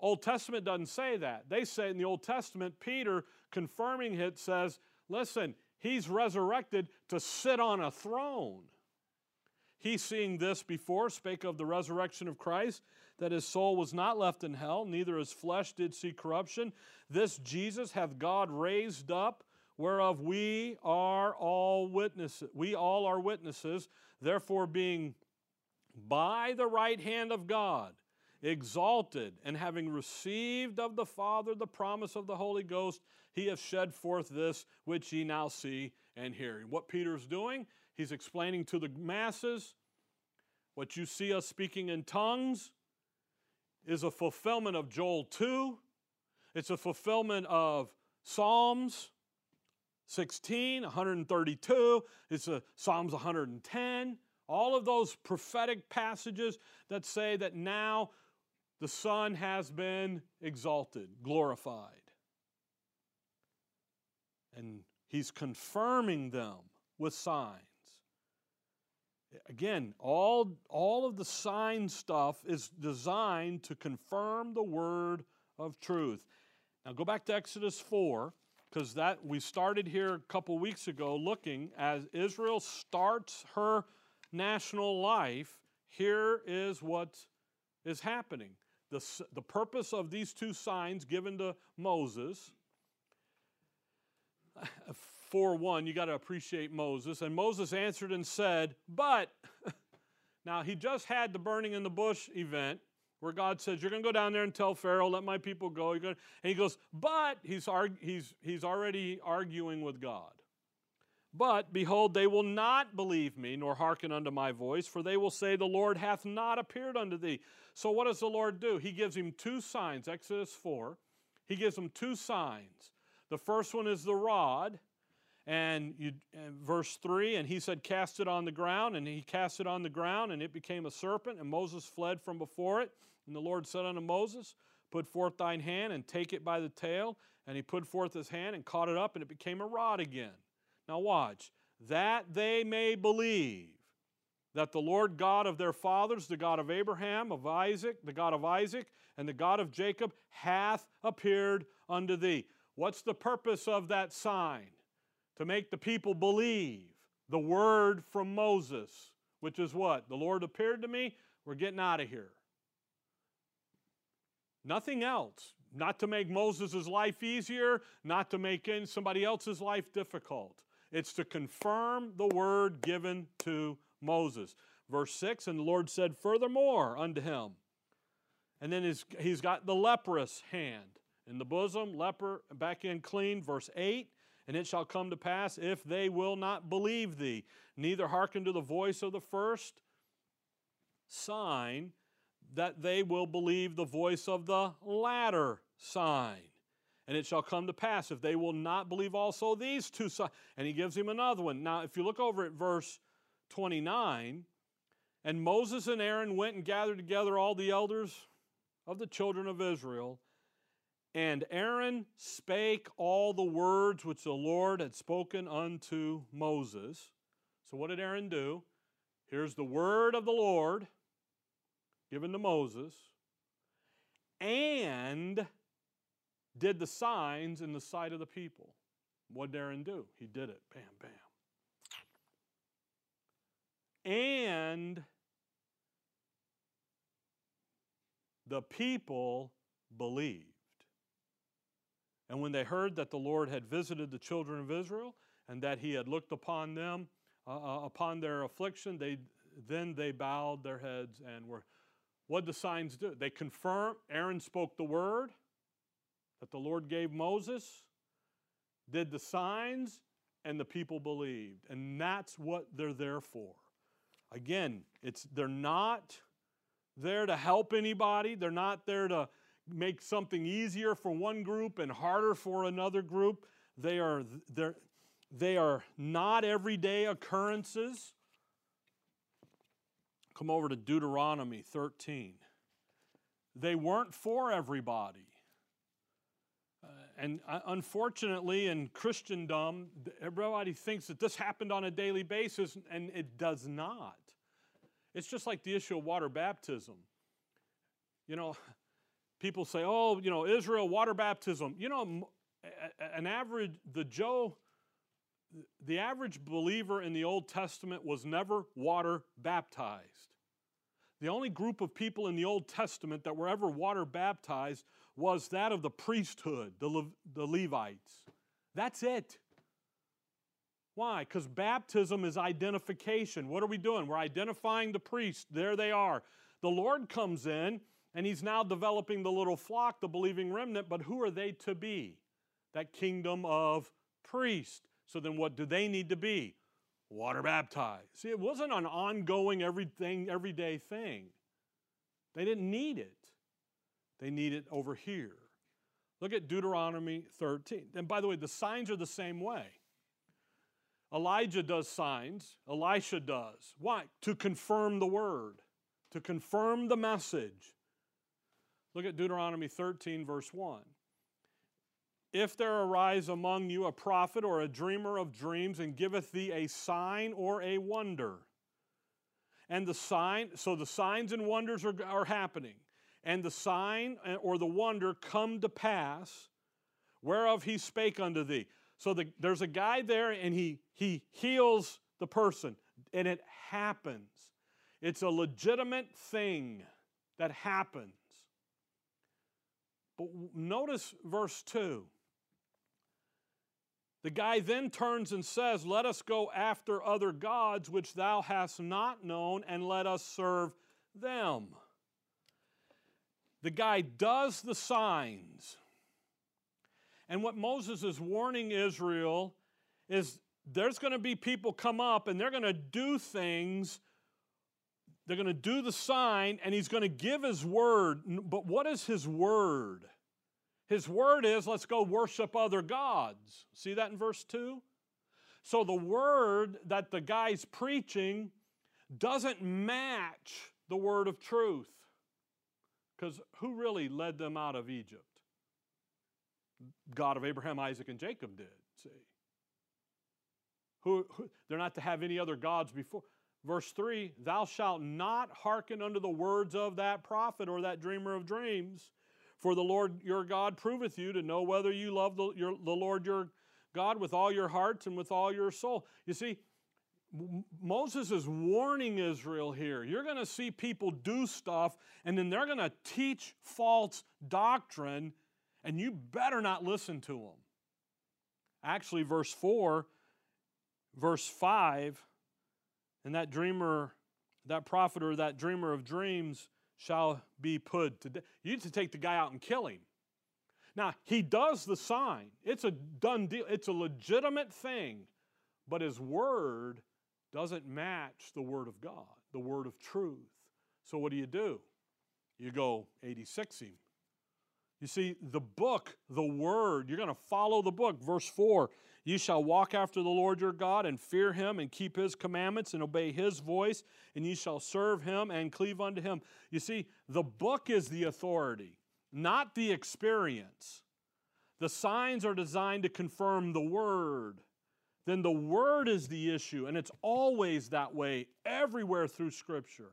Old Testament doesn't say that. They say in the Old Testament, Peter confirming it says, listen, he's resurrected to sit on a throne. He, seeing this before, spake of the resurrection of Christ, that his soul was not left in hell, neither his flesh did see corruption. This Jesus hath God raised up, whereof we are all witnesses. We all are witnesses. Therefore, being by the right hand of God, exalted, and having received of the Father the promise of the Holy Ghost, he hath shed forth this which ye now see and hearing. What Peter's doing, he's explaining to the masses what you see us speaking in tongues is a fulfillment of Joel 2. It's a fulfillment of Psalms 16, 132. It's a Psalms 110. All of those prophetic passages that say that now the Son has been exalted, glorified. And he's confirming them with signs. Again, all, all of the sign stuff is designed to confirm the word of truth. Now go back to Exodus 4, because that we started here a couple weeks ago looking as Israel starts her national life. Here is what is happening. The, the purpose of these two signs given to Moses for 1, you got to appreciate Moses. And Moses answered and said, But, now he just had the burning in the bush event where God says, You're going to go down there and tell Pharaoh, let my people go. And he goes, But, he's, arg- he's, he's already arguing with God. But behold, they will not believe me, nor hearken unto my voice, for they will say, The Lord hath not appeared unto thee. So what does the Lord do? He gives him two signs, Exodus 4. He gives him two signs. The first one is the rod, and, you, verse 3 and he said, Cast it on the ground. And he cast it on the ground, and it became a serpent, and Moses fled from before it. And the Lord said unto Moses, Put forth thine hand and take it by the tail. And he put forth his hand and caught it up, and it became a rod again. Now, watch. That they may believe that the Lord God of their fathers, the God of Abraham, of Isaac, the God of Isaac, and the God of Jacob, hath appeared unto thee. What's the purpose of that sign? To make the people believe the word from Moses, which is what? The Lord appeared to me, we're getting out of here. Nothing else. Not to make Moses' life easier, not to make in somebody else's life difficult. It's to confirm the word given to Moses. Verse 6 And the Lord said, Furthermore unto him. And then he's, he's got the leprous hand in the bosom, leper, back in clean. Verse 8 and it shall come to pass, if they will not believe thee, neither hearken to the voice of the first sign, that they will believe the voice of the latter sign. And it shall come to pass, if they will not believe also these two signs. And he gives him another one. Now, if you look over at verse 29, and Moses and Aaron went and gathered together all the elders of the children of Israel and Aaron spake all the words which the Lord had spoken unto Moses. So, what did Aaron do? Here's the word of the Lord given to Moses, and did the signs in the sight of the people. What did Aaron do? He did it. Bam, bam. And the people believed. And when they heard that the Lord had visited the children of Israel and that he had looked upon them, uh, uh, upon their affliction, they, then they bowed their heads and were. What the signs do? They confirm, Aaron spoke the word that the Lord gave Moses, did the signs, and the people believed. And that's what they're there for. Again, it's they're not there to help anybody. They're not there to make something easier for one group and harder for another group. They are, they are not everyday occurrences. Come over to Deuteronomy 13. They weren't for everybody. Uh, and uh, unfortunately, in Christendom, everybody thinks that this happened on a daily basis, and it does not. It's just like the issue of water baptism. You know, people say, oh, you know, Israel, water baptism. You know, an average, the Joe, the average believer in the Old Testament was never water baptized. The only group of people in the Old Testament that were ever water baptized was that of the priesthood, the, Le- the Levites. That's it. Why? Because baptism is identification. What are we doing? We're identifying the priest. There they are. The Lord comes in and he's now developing the little flock, the believing remnant, but who are they to be? That kingdom of priests. So then what do they need to be? Water baptized. See, it wasn't an ongoing, everything, everyday thing. They didn't need it. They need it over here. Look at Deuteronomy 13. And by the way, the signs are the same way. Elijah does signs, Elisha does. Why? To confirm the word, to confirm the message. Look at Deuteronomy 13, verse 1. If there arise among you a prophet or a dreamer of dreams and giveth thee a sign or a wonder, and the sign, so the signs and wonders are, are happening, and the sign uh, or the wonder come to pass, whereof he spake unto thee. So the, there's a guy there and he, he heals the person, and it happens. It's a legitimate thing that happens. But notice verse 2. The guy then turns and says, Let us go after other gods which thou hast not known, and let us serve them. The guy does the signs. And what Moses is warning Israel is there's going to be people come up and they're going to do things. They're going to do the sign and he's going to give his word. But what is his word? His word is let's go worship other gods. See that in verse 2? So the word that the guy's preaching doesn't match the word of truth. Because who really led them out of Egypt? God of Abraham, Isaac, and Jacob did, see. Who, who, they're not to have any other gods before. Verse 3 Thou shalt not hearken unto the words of that prophet or that dreamer of dreams, for the Lord your God proveth you to know whether you love the, your, the Lord your God with all your heart and with all your soul. You see, Moses is warning Israel here. You're going to see people do stuff, and then they're going to teach false doctrine, and you better not listen to them. Actually, verse 4, verse 5, and that dreamer, that prophet or that dreamer of dreams shall be put to death. You need to take the guy out and kill him. Now, he does the sign. It's a done deal. It's a legitimate thing. But his word doesn't match the word of God, the word of truth. So what do you do? You go 86 him. You see, the book, the word, you're going to follow the book. Verse 4 You shall walk after the Lord your God and fear him and keep his commandments and obey his voice, and you shall serve him and cleave unto him. You see, the book is the authority, not the experience. The signs are designed to confirm the word then the Word is the issue. And it's always that way everywhere through Scripture.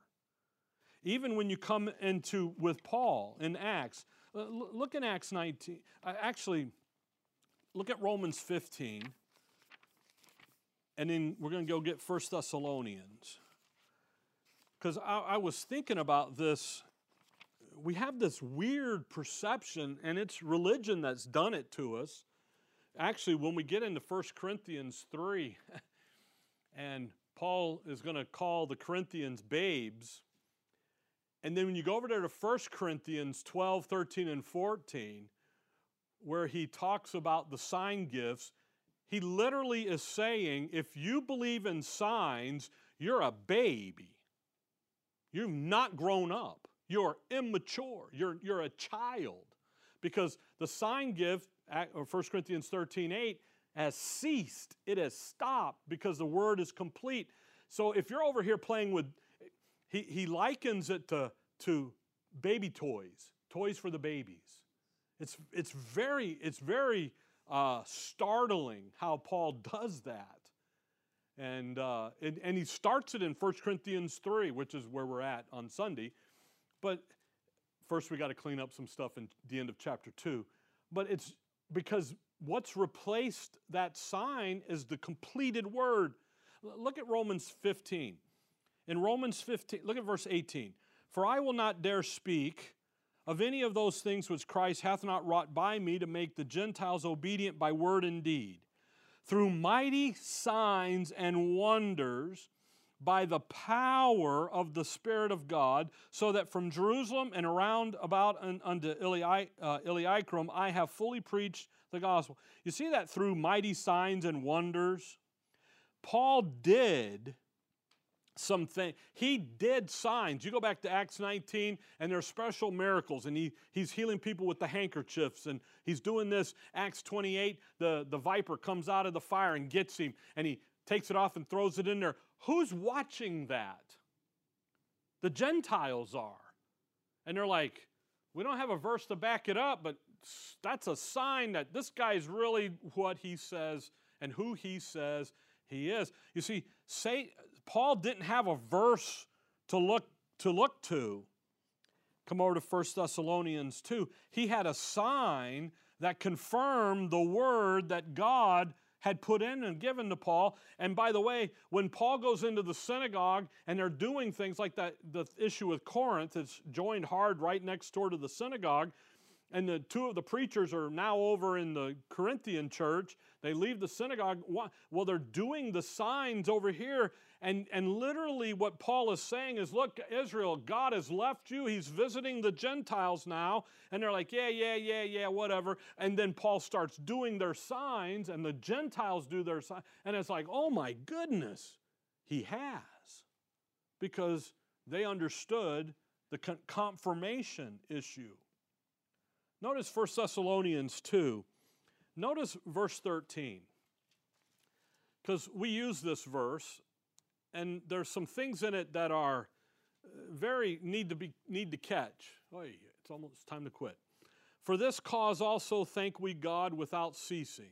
Even when you come into with Paul in Acts, uh, look in Acts 19. Uh, actually, look at Romans 15. And then we're going to go get First Thessalonians. Because I, I was thinking about this. We have this weird perception, and it's religion that's done it to us actually, when we get into 1 Corinthians 3, and Paul is going to call the Corinthians babes, and then when you go over there to 1 Corinthians 12, 13, and 14, where he talks about the sign gifts, he literally is saying if you believe in signs, you're a baby. You've not grown up. You're immature. You're, you're a child. Because the sign gift 1 Corinthians 13 8 has ceased. It has stopped because the word is complete. So if you're over here playing with, he, he likens it to, to baby toys, toys for the babies. It's, it's very, it's very uh, startling how Paul does that. And, uh, and, and he starts it in 1 Corinthians 3, which is where we're at on Sunday. But first, we got to clean up some stuff in the end of chapter 2. But it's, because what's replaced that sign is the completed word. Look at Romans 15. In Romans 15, look at verse 18. For I will not dare speak of any of those things which Christ hath not wrought by me to make the Gentiles obedient by word and deed, through mighty signs and wonders by the power of the Spirit of God, so that from Jerusalem and around about unto uh, Illyricum I have fully preached the gospel. You see that through mighty signs and wonders? Paul did something. He did signs. You go back to Acts 19, and there are special miracles, and he, he's healing people with the handkerchiefs, and he's doing this. Acts 28, the, the viper comes out of the fire and gets him, and he takes it off and throws it in there. Who's watching that? The Gentiles are. And they're like, we don't have a verse to back it up, but that's a sign that this guy's really what he says and who he says he is. You see, say, Paul didn't have a verse to look to look to. Come over to 1 Thessalonians 2. He had a sign that confirmed the word that God had put in and given to Paul. And by the way, when Paul goes into the synagogue and they're doing things like that, the issue with Corinth, it's joined hard right next door to the synagogue and the two of the preachers are now over in the Corinthian church. They leave the synagogue. Well, they're doing the signs over here. And, and literally, what Paul is saying is look, Israel, God has left you. He's visiting the Gentiles now. And they're like, yeah, yeah, yeah, yeah, whatever. And then Paul starts doing their signs, and the Gentiles do their signs. And it's like, oh my goodness, he has. Because they understood the confirmation issue. Notice 1 Thessalonians 2. Notice verse 13. Because we use this verse, and there's some things in it that are uh, very need to be need to catch. Oy, it's almost time to quit. For this cause also thank we God without ceasing.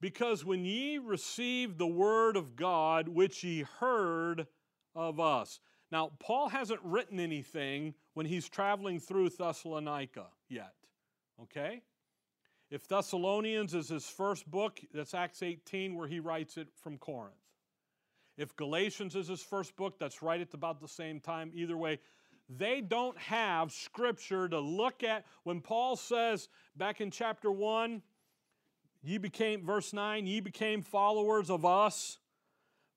Because when ye received the word of God, which ye heard of us. Now, Paul hasn't written anything when he's traveling through Thessalonica yet. Okay? If Thessalonians is his first book, that's Acts 18 where he writes it from Corinth. If Galatians is his first book, that's right at about the same time. Either way, they don't have scripture to look at. When Paul says back in chapter 1, ye became, verse 9, ye became followers of us.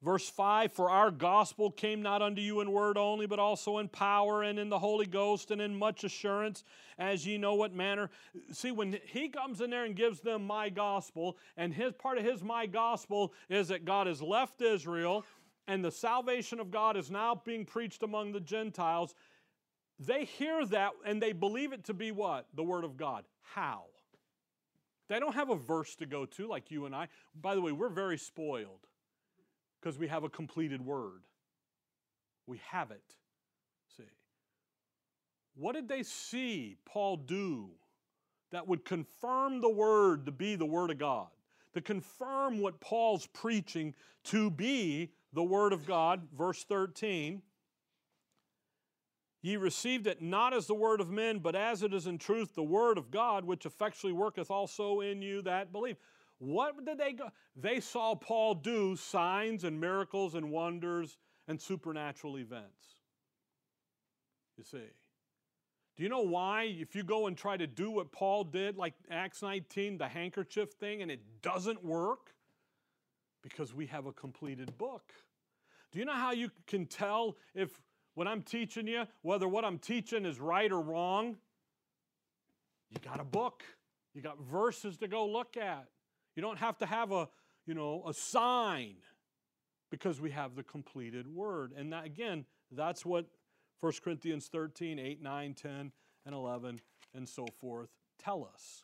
Verse 5 For our gospel came not unto you in word only, but also in power and in the Holy Ghost and in much assurance, as ye know what manner. See, when he comes in there and gives them my gospel, and his part of his my gospel is that God has left Israel and the salvation of God is now being preached among the Gentiles, they hear that and they believe it to be what? The Word of God. How? They don't have a verse to go to like you and I. By the way, we're very spoiled because we have a completed word. We have it. See. What did they see Paul do that would confirm the word to be the word of God? To confirm what Paul's preaching to be the word of God, verse 13. Ye received it not as the word of men, but as it is in truth the word of God, which effectually worketh also in you that believe. What did they go? They saw Paul do signs and miracles and wonders and supernatural events. You see. Do you know why? If you go and try to do what Paul did, like Acts 19, the handkerchief thing, and it doesn't work? Because we have a completed book. Do you know how you can tell if when I'm teaching you, whether what I'm teaching is right or wrong? You got a book, you got verses to go look at. You don't have to have a, you know, a sign because we have the completed word. And that, again, that's what 1 Corinthians 13, 8, 9, 10, and 11, and so forth tell us.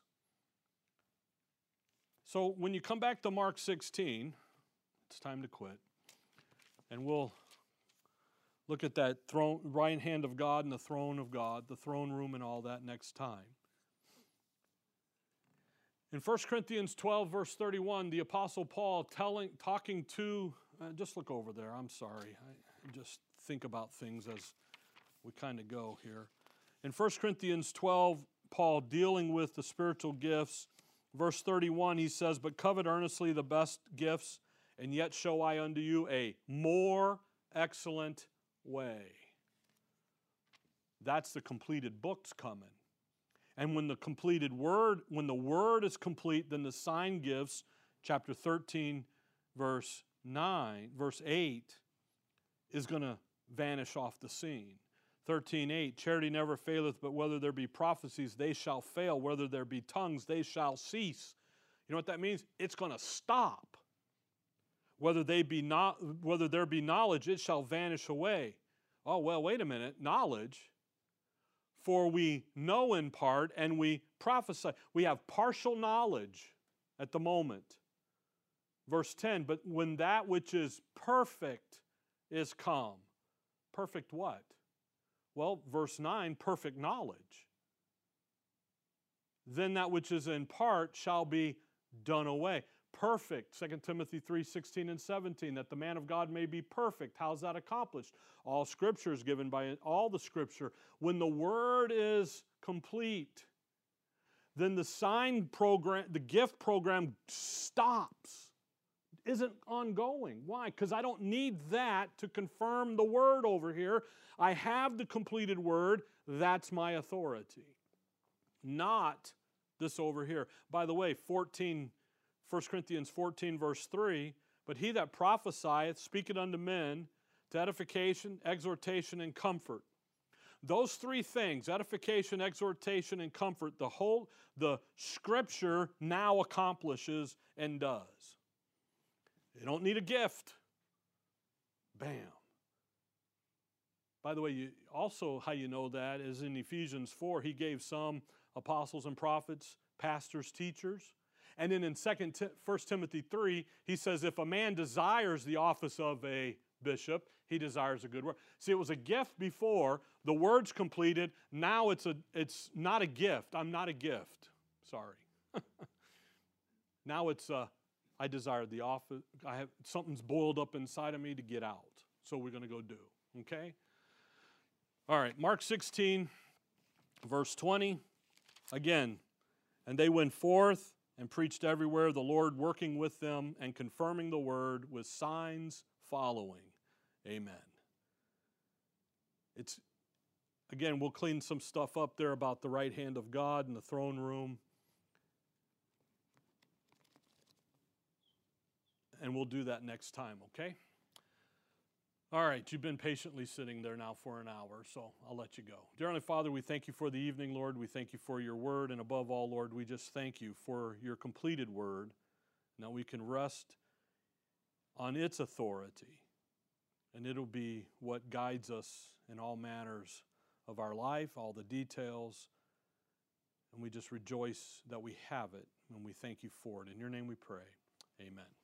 So when you come back to Mark 16, it's time to quit. And we'll look at that throne, right hand of God and the throne of God, the throne room, and all that next time. In 1 Corinthians 12, verse 31, the Apostle Paul telling, talking to, uh, just look over there, I'm sorry. I just think about things as we kind of go here. In 1 Corinthians 12, Paul dealing with the spiritual gifts, verse 31, he says, But covet earnestly the best gifts, and yet show I unto you a more excellent way. That's the completed books coming. And when the completed word, when the word is complete, then the sign gifts, chapter 13, verse 9, verse 8, is going to vanish off the scene. 13:8 Charity never faileth but whether there be prophecies they shall fail whether there be tongues they shall cease You know what that means? It's going to stop. Whether they be not whether there be knowledge, it shall vanish away. Oh, well, wait a minute. Knowledge for we know in part and we prophesy. We have partial knowledge at the moment. Verse 10 But when that which is perfect is come, perfect what? Well, verse 9, perfect knowledge. Then that which is in part shall be done away perfect 2 timothy 3 16 and 17 that the man of god may be perfect. How's that accomplished? All scripture is given by all the scripture. When the word is complete then the sign program the gift program stops. Isn't ongoing. Why? Because i don't need that to confirm the word over here. I have the completed word. That's my authority. Not this over here. By the way 14 1 Corinthians 14, verse 3 But he that prophesieth speaketh unto men to edification, exhortation, and comfort. Those three things edification, exhortation, and comfort the whole, the scripture now accomplishes and does. You don't need a gift. Bam. By the way, you, also how you know that is in Ephesians 4, he gave some apostles and prophets, pastors, teachers. And then in 2 1 Timothy 3, he says, if a man desires the office of a bishop, he desires a good work. See, it was a gift before, the word's completed, now it's, a, it's not a gift. I'm not a gift. Sorry. now it's, uh, I desire the office, I have, something's boiled up inside of me to get out. So we're going to go do, okay? All right, Mark 16, verse 20. Again, and they went forth and preached everywhere, the Lord working with them and confirming the word with signs following. Amen. It's again, we'll clean some stuff up there about the right hand of God in the throne room. And we'll do that next time, okay? All right, you've been patiently sitting there now for an hour, so I'll let you go. Dear Heavenly Father, we thank you for the evening, Lord. We thank you for your word, and above all, Lord, we just thank you for your completed word. Now we can rest on its authority, and it'll be what guides us in all manners of our life, all the details, and we just rejoice that we have it, and we thank you for it. In your name we pray. Amen.